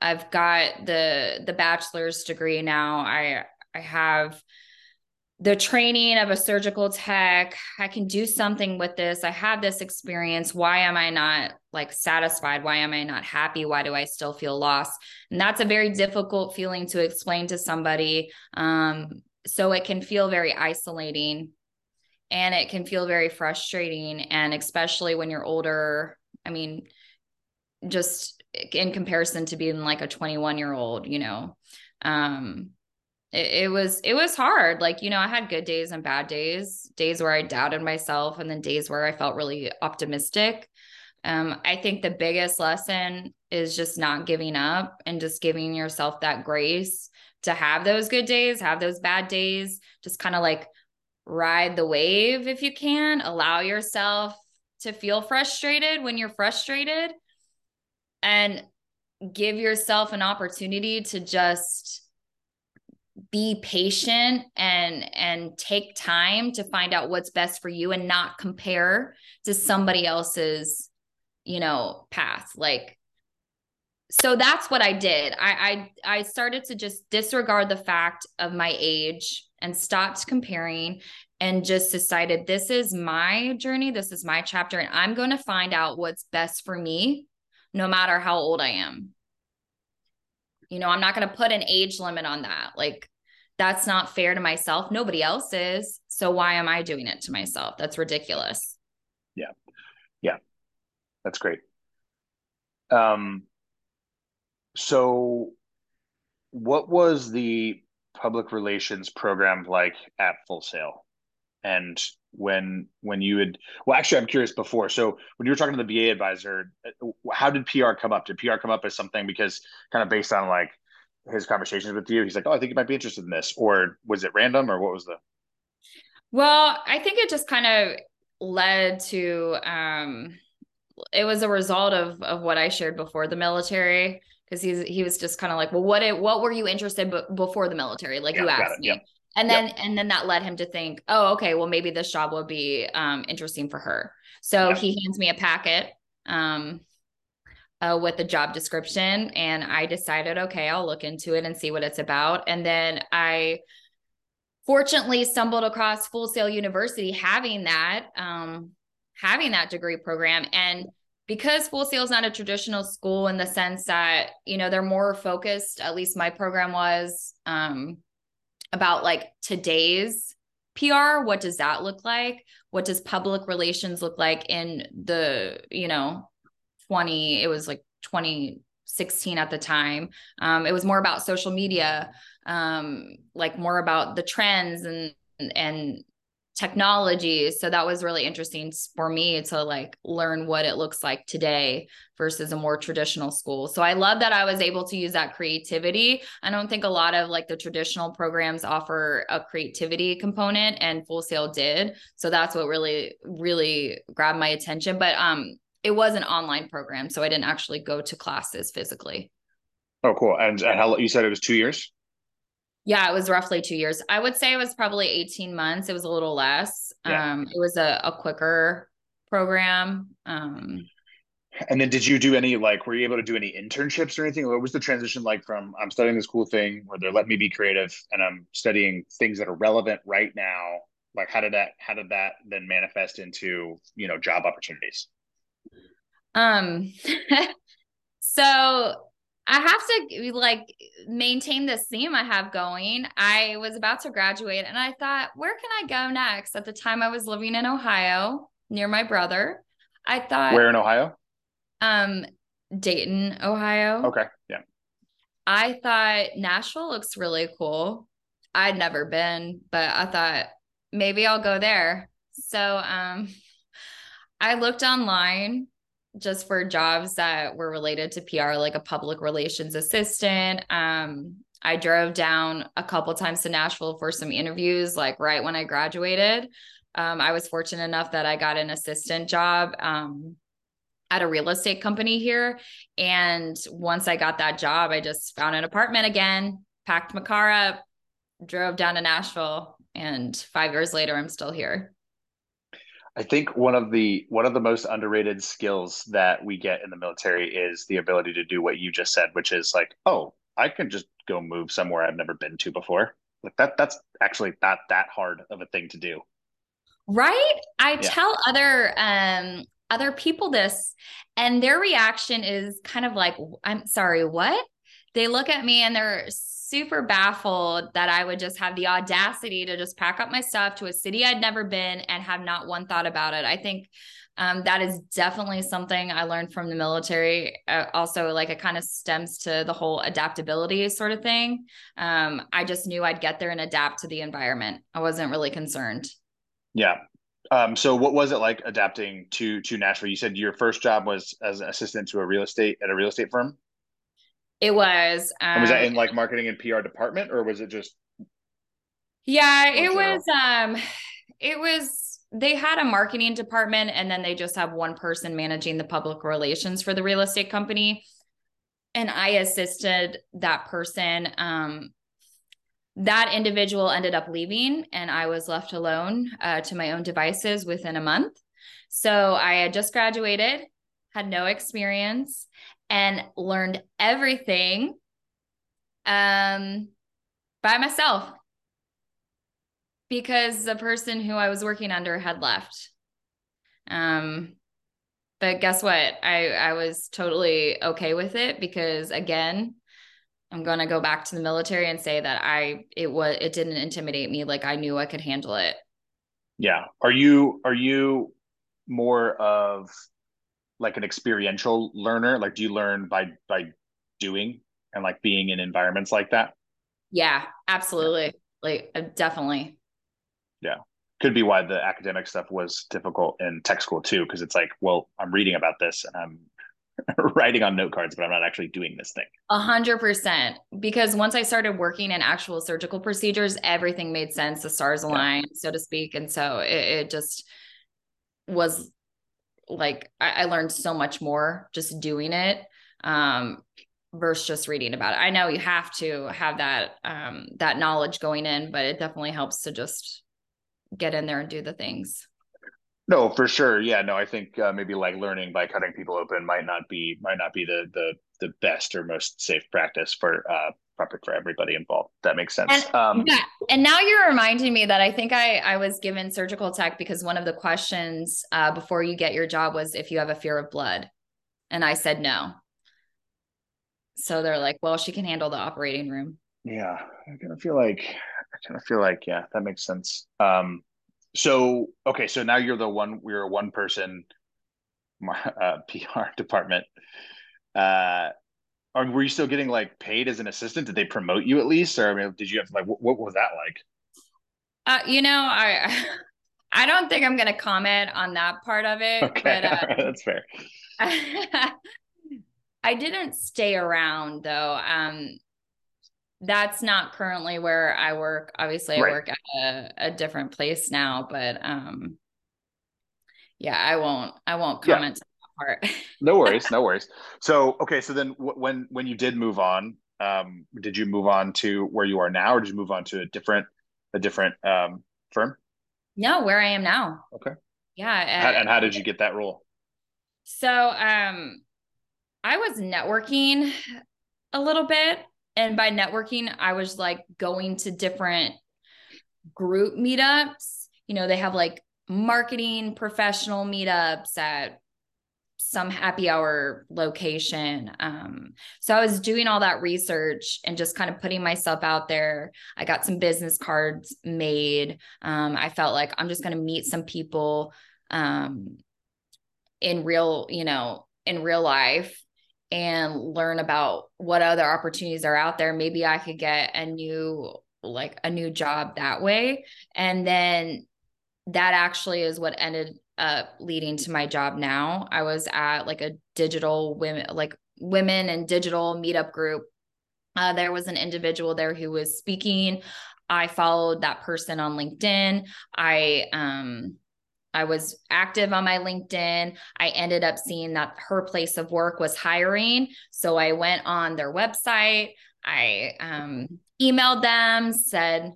I've got the the bachelor's degree now. I I have the training of a surgical tech. I can do something with this. I have this experience. Why am I not like satisfied? Why am I not happy? Why do I still feel lost? And that's a very difficult feeling to explain to somebody. Um, so it can feel very isolating and it can feel very frustrating. And especially when you're older, I mean, just in comparison to being like a 21 year old, you know, um, it, it, was it was hard. Like, you know, I had good days and bad days, days where I doubted myself, and then days where I felt really optimistic. Um, I think the biggest lesson is just not giving up and just giving yourself that grace to have those good days, have those bad days, just kind of like ride the wave if you can, allow yourself to feel frustrated when you're frustrated. And give yourself an opportunity to just be patient and and take time to find out what's best for you and not compare to somebody else's you know path. Like so that's what i did. I, I i started to just disregard the fact of my age and stopped comparing and just decided this is my journey this is my chapter and i'm going to find out what's best for me no matter how old i am. You know i'm not going to put an age limit on that. Like that's not fair to myself. Nobody else is. So why am i doing it to myself? That's ridiculous. Yeah. Yeah. That's great. Um so what was the public relations program like at full sail? And when when you had well actually i'm curious before. So when you were talking to the VA advisor how did pr come up? Did pr come up as something because kind of based on like his conversations with you he's like oh i think you might be interested in this. Or was it random or what was the well i think it just kind of led to um it was a result of of what i shared before the military because he's he was just kind of like well what it, what were you interested b- before the military? Like yeah, you asked me. and then and then that led him to think oh okay well maybe this job would be um interesting for her. So he hands me a packet um uh, with the job description and i decided okay i'll look into it and see what it's about. And then i fortunately stumbled across full sail university having that um having that degree program and because full sail is not a traditional school in the sense that you know they're more focused at least my program was um about like today's PR. What does that look like? What does public relations look like in the, you know, 20, it was like 2016 at the time. Um, it was more about social media, um, like more about the trends and, and technology so that was really interesting for me to like learn what it looks like today versus a more traditional school. So i love that i was able to use that creativity. I don't think a lot of like the traditional programs offer a creativity component and full sail did. So that's what really really grabbed my attention. But um it was an online program so i didn't actually go to classes physically. Oh cool. And, and how you said it was two years yeah, it was roughly two years. I would say it was probably 18 months. It was a little less. Yeah. Um, it was a, a quicker program. Um, and then did you do any like were you able to do any internships or anything? What was the transition like from I'm studying this cool thing where they're letting me be creative and I'm studying things that are relevant right now? Like how did that how did that then manifest into, you know, job opportunities? Um so I have to like maintain this theme I have going. I was about to graduate and I thought, where can I go next? At the time I was living in Ohio near my brother. I thought Where in Ohio? Um Dayton, Ohio. Okay. Yeah. I thought Nashville looks really cool. I'd never been, but I thought maybe I'll go there. So um I looked online just for jobs that were related to PR, like a public relations assistant. Um, I drove down a couple times to Nashville for some interviews, like right when I graduated. Um, I was fortunate enough that I got an assistant job um, at a real estate company here. And once I got that job, I just found an apartment again, packed my car up, drove down to Nashville. And five years later, I'm still here. I think one of the one of the most underrated skills that we get in the military is the ability to do what you just said, which is like, oh, I can just go move somewhere I've never been to before. Like that that's actually not that hard of a thing to do. Right? I yeah. tell other um other people this and their reaction is kind of like I'm sorry, what? They look at me and they're super baffled that I would just have the audacity to just pack up my stuff to a city I'd never been and have not one thought about it. I think um, that is definitely something I learned from the military. Uh, also, like it kind of stems to the whole adaptability sort of thing. Um, I just knew I'd get there and adapt to the environment. I wasn't really concerned. Yeah. Um, so what was it like adapting to to Nashville? You said your first job was as an assistant to a real estate at a real estate firm. It was. Um, was that um, in like marketing and PR department, or was it just? Yeah, it was. Um, it was. They had a marketing department, and then they just have one person managing the public relations for the real estate company. And I assisted that person. Um, that individual ended up leaving, and I was left alone uh, to my own devices within a month. So I had just graduated, had no experience, and learned everything um, by myself because the person who I was working under had left. Um, but guess what? I I was totally okay with it because again, I'm gonna go back to the military and say that I it was it didn't intimidate me. Like I knew I could handle it. Yeah. Are you are you more of like an experiential learner? Like, do you learn by by doing and like being in environments like that? Yeah, absolutely. Like, uh, definitely. Yeah, could be why the academic stuff was difficult in tech school too, because it's like, well, I'm reading about this and I'm writing on note cards, but I'm not actually doing this thing. A hundred percent. Because once I started working in actual surgical procedures, everything made sense. The stars aligned, yeah. so to speak. And so it, it just was like I, I learned so much more just doing it um versus just reading about it. I know you have to have that um that knowledge going in, but it definitely helps to just get in there and do the things. No, for sure. Yeah, no, I think uh, maybe like learning by cutting people open might not be might not be the the the best or most safe practice for uh proper for everybody involved. That makes sense. And, um, yeah, and now you're reminding me that I think I I was given surgical tech because one of the questions uh, before you get your job was if you have a fear of blood, and I said no. So they're like, well, she can handle the operating room. Yeah, I kind of feel like I kind of feel like yeah, that makes sense. Um, so okay, so now you're the one. We're a one person uh, PR department. Uh, are were you still getting like paid as an assistant? Did they promote you at least, or I mean, did you have like what, what was that like? Uh, you know, I I don't think I'm going to comment on that part of it. Okay, but, uh, that's fair. I didn't stay around though. Um, that's not currently where I work. Obviously, I work at a, a, different place now, but um, yeah, I won't. I won't comment yeah. on that part. no worries, no worries. So, okay, so then w- when when you did move on, um, did you move on to where you are now, or did you move on to a different a different um, firm? No, where I am now. Okay. Yeah. How, and how did you get that role? So, um, I was networking a little bit and by networking i was like going to different group meetups you know they have like marketing professional meetups at some happy hour location. Um, so i was doing all that research and just kind of putting myself out there. I got some business cards made. Um, i felt like i'm just going to meet some people um, in real you know in real life and learn about what other opportunities are out there. Maybe i could get a new like a new job that way. And then that actually is what ended up leading to my job now i was at like a digital women like women and digital meetup group uh, there was an individual there who was speaking i followed that person on linkedin i um I was active on my LinkedIn. I ended up seeing that her place of work was hiring. So I went on their website. I um, emailed them, said,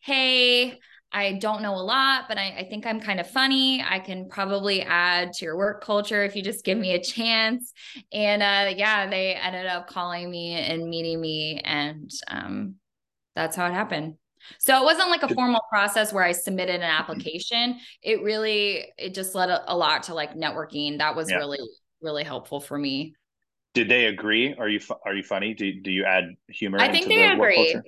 Hey, I don't know a lot, but I, I, think I'm kind of funny. I can probably add to your work culture if you just give me a chance. And uh, yeah, they ended up calling me and meeting me, and um, that's how it happened. So it wasn't like a formal process where I submitted an mm-hmm. application. It really it just led a, a lot to like networking. That was yeah. really really helpful for me. Did they agree? Are you are you funny? Do do you add humor? I think they the agree.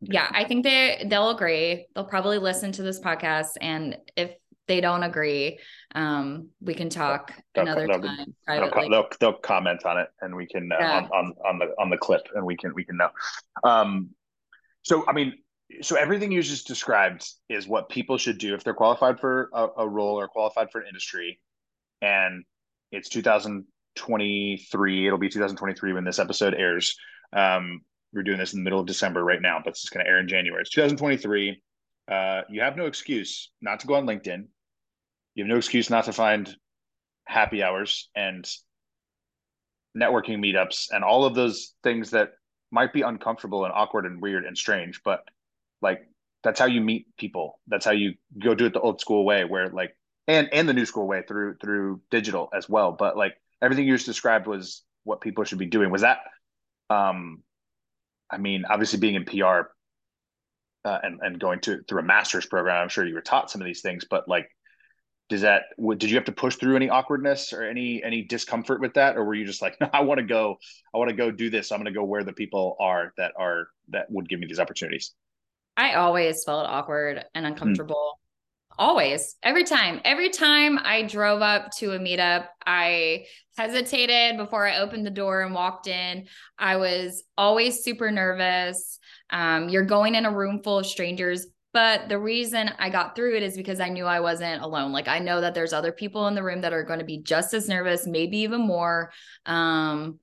Yeah, I think they they'll agree. They'll probably listen to this podcast, and if they don't agree, um, we can talk they'll, another they'll, time privately. They'll, they'll, comment on it, and we can uh, yeah. on, on, on the on the clip, and we can we can know. Um, so I mean, so everything you just described is what people should do if they're qualified for a, a role or qualified for an industry, and it's 2023. It'll be 2023 when this episode airs. Um, we're doing this in the middle of December right now, but it's going to air in January. It's 2023. Uh, you have no excuse not to go on LinkedIn. You have no excuse not to find happy hours and networking meetups and all of those things that might be uncomfortable and awkward and weird and strange, but like that's how you meet people. That's how you go do it the old school way where like and and the new school way through through digital as well. But like everything you just described was what people should be doing. Was that um I mean, obviously being in PR uh, and and going to through a master's program, I'm sure you were taught some of these things, but like does that did you have to push through any awkwardness or any any discomfort with that or were you just like no i want to go i want to go do this i'm going to go where the people are that are that would give me these opportunities I always felt awkward and hmm. uncomfortable. Mm. Always, every time, every time I drove up to a meetup, I hesitated before I opened the door and walked in. I was always super nervous. Um, you're going in a room full of strangers. But the reason I got through it is because I knew I wasn't alone. Like I know that there's other people in the room that are going to be just as nervous, maybe even more. Um,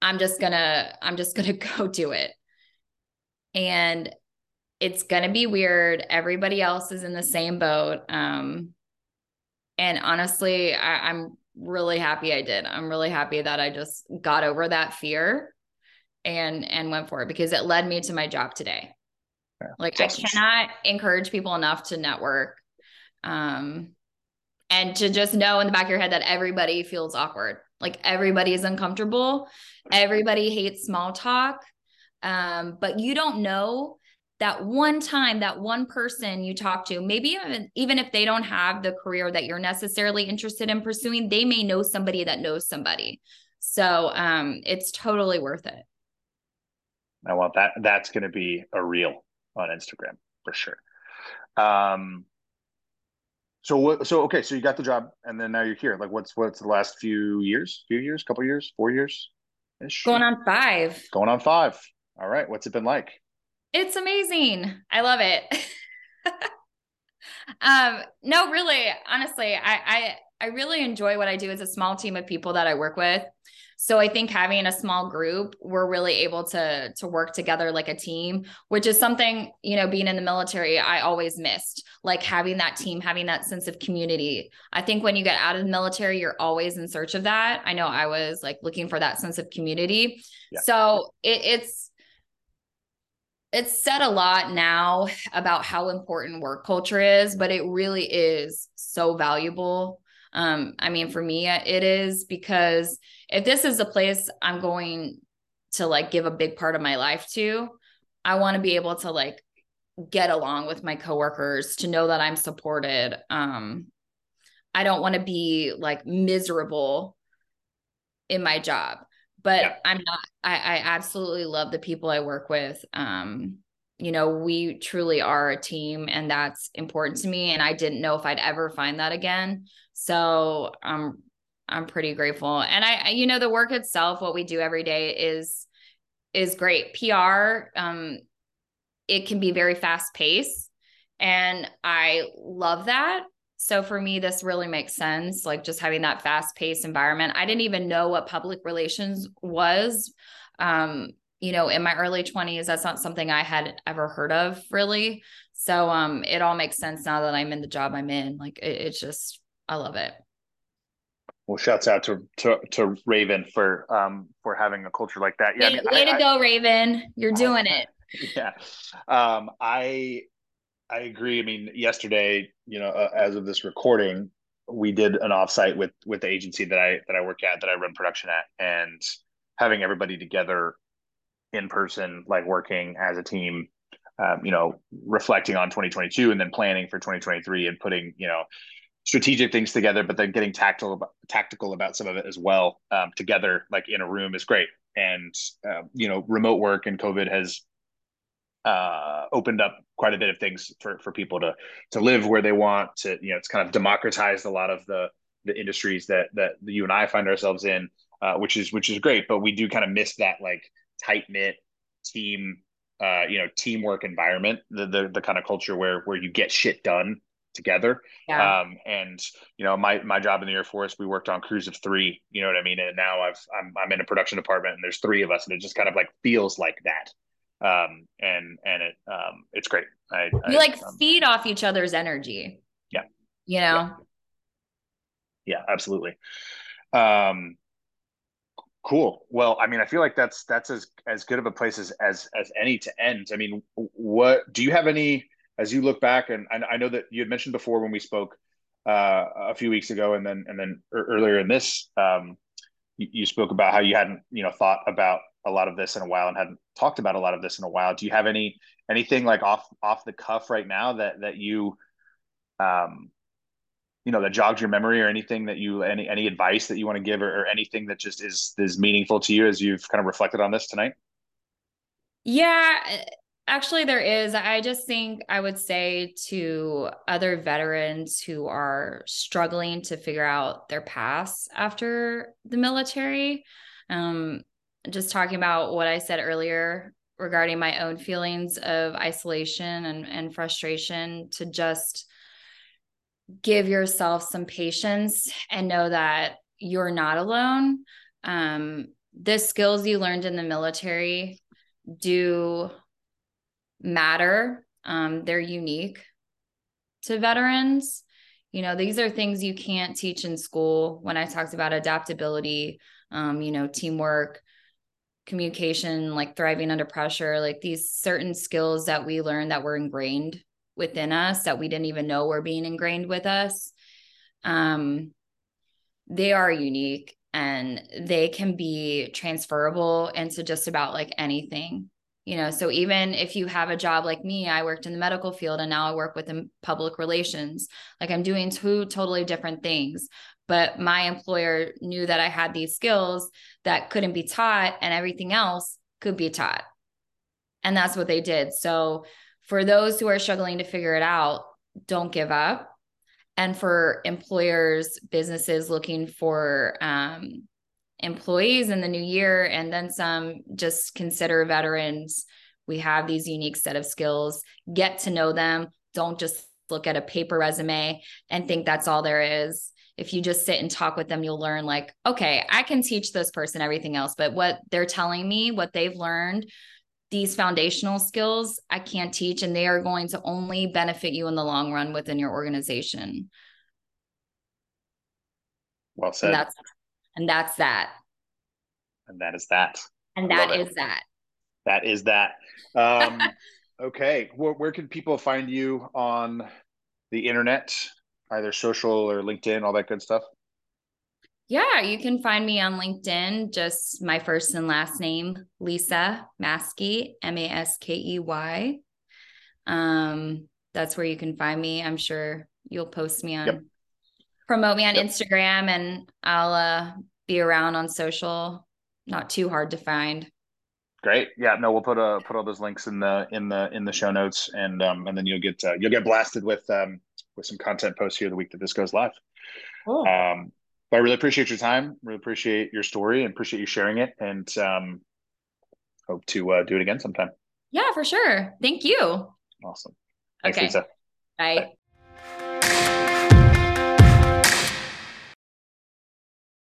I'm just gonna, I'm just gonna go do it. And it's going to be weird. Everybody else is in the same boat. Um, and honestly, I, I'm really happy I did. I'm really happy that I just got over that fear and and went for it because it led me to my job today. Yeah, like I cannot encourage people enough to network. Um and to just know in the back of your head that everybody feels awkward. Like everybody is uncomfortable. Everybody hates small talk. Um, but you don't know that one time that one person you talk to maybe even, even if they don't have the career that you're necessarily interested in pursuing they may know somebody that knows somebody. So um it's totally worth it. I want that that's going to be a reel on instagram for sure. Um so what so okay so you got the job and then now you're here. Like what's what's the last few years few years couple years four years going on five. Going on five. All right what's it been like it's amazing. I love it. um, no, really, honestly, I, I I really enjoy what I do as a small team of people that I work with. So I think having a small group, we're really able to to work together like a team, which is something, you know, being in the military, I always missed. Like having that team, having that sense of community. I think when you get out of the military, you're always in search of that. I know I was like looking for that sense of community. Yeah. So it, it's it's said a lot now about how important work culture is, but it really is so valuable. Um, I mean, for me, it is because if this is a place I'm going to like give a big part of my life to, I want to be able to like get along with my coworkers, to know that I'm supported. Um, I don't want to be like miserable in my job but yeah. i'm not I, I absolutely love the people i work with. Um you know we truly are a team and that's important to me and i didn't know if i'd ever find that again. So i'm i'm pretty grateful. And i you know the work itself what we do every day is is great. Pr um it can be very fast paced and i love that so for me, this really makes sense. Like just having that fast paced environment. I didn't even know what public relations was. Um, you know, in my early 20s, that's not something I had ever heard of really. So um, it all makes sense now that I'm in the job I'm in. Like it, it's just, I love it. Well, shouts out to to, to Raven for um for having a culture like that. Yeah, way, I mean, way I, to I, go, Raven! You're doing it. Yeah, um, I I agree. I mean, yesterday, you know, uh, as of this recording, we did an offsite with with the agency that I that I work at, that I run production at, and having everybody together in person, like working as a team, um, you know, reflecting on 2022 and then planning for 2023 and putting, you know, strategic things together, but then getting tactical about, tactical about some of it as well um, together, like in a room, is great. And uh, you know, remote work and COVID has uh, opened up quite a bit of things for for people to to live where they want. To you know, it's kind of democratized a lot of the the industries that that you and I find ourselves in, uh, which is which is great. But we do kind of miss that like tight knit team, uh, you know, teamwork environment, the the the kind of culture where where you get shit done together. Yeah. Um, and you know, my my job in the Air Force, we worked on crews of three. You know what I mean? And now I've I'm I'm in a production department, and there's three of us, and it just kind of like feels like that. Um, and and it um, it's great. I, you I, like um, feed off each other's energy. Yeah. You know. Yeah, yeah absolutely. Um, cool well i mean i feel like that's that's as as good of a place as as as any to end i mean what do you have any as you look back, and, and I know that you had mentioned before when we spoke uh, a few weeks ago, and then and then earlier in this, um, you, you, spoke about how you hadn't you know thought about a lot of this in a while and hadn't talked about a lot of this in a while. Do you have any anything like off off the cuff right now that that you um you know that jogs your memory or anything that you any any advice that you want to give or, or anything that just is is meaningful to you as you've kind of reflected on this tonight yeah Actually, there is. I just think I would say to other veterans who are struggling to figure out their paths after the military, um, just talking about what I said earlier regarding my own feelings of isolation and, and frustration, to just give yourself some patience and know that you're not alone. Um, the skills you learned in the military do matter. Um, they're unique to veterans. You know, these are things you can't teach in school. When I talked about adaptability, um, you know, teamwork, communication, like thriving under pressure, like these certain skills that we learn that were ingrained within us that we didn't even know were being ingrained with us. Um, they are unique and they can be transferable into just about like anything you know so even if you have a job like me i worked in the medical field and now i work within public relations like i'm doing two totally different things but my employer knew that i had these skills that couldn't be taught and everything else could be taught. And that's what they did. So for those who are struggling to figure it out don't give up. And for employers businesses looking for um, employees in the new year and then some just consider veterans. We have these unique set of skills. Get to know them. Don't just look at a paper resume and think that's all there is if you just sit and talk with them you'll learn like okay i can teach this person everything else but what they're telling me what they've learned these foundational skills i can't teach and they are going to only benefit you in the long run within your organization well said and that's and that's that. And that is that. And that is that. That is that. Um, okay. Where, where can people find you on the internet, either social or LinkedIn, all that good stuff? Yeah, you can find me on LinkedIn, just my first and last name, Lisa Maskey, M A S K E Y. Um, that's where you can find me. I'm sure you'll post me on yep promote me on yep. Instagram and I'll uh, be around on social. Not too hard to find. Great. Yeah. No, we'll put uh put all those links in the in the in the show notes, and um and then you'll get uh, you'll get blasted with um with some content posts here the week that this goes live. Cool. Um, but I really appreciate your time. Really appreciate your story and appreciate you sharing it. And um, hope to uh, do it again sometime. Yeah, for sure. Thank you. Awesome. Thanks, okay. Lisa. Bye. Bye.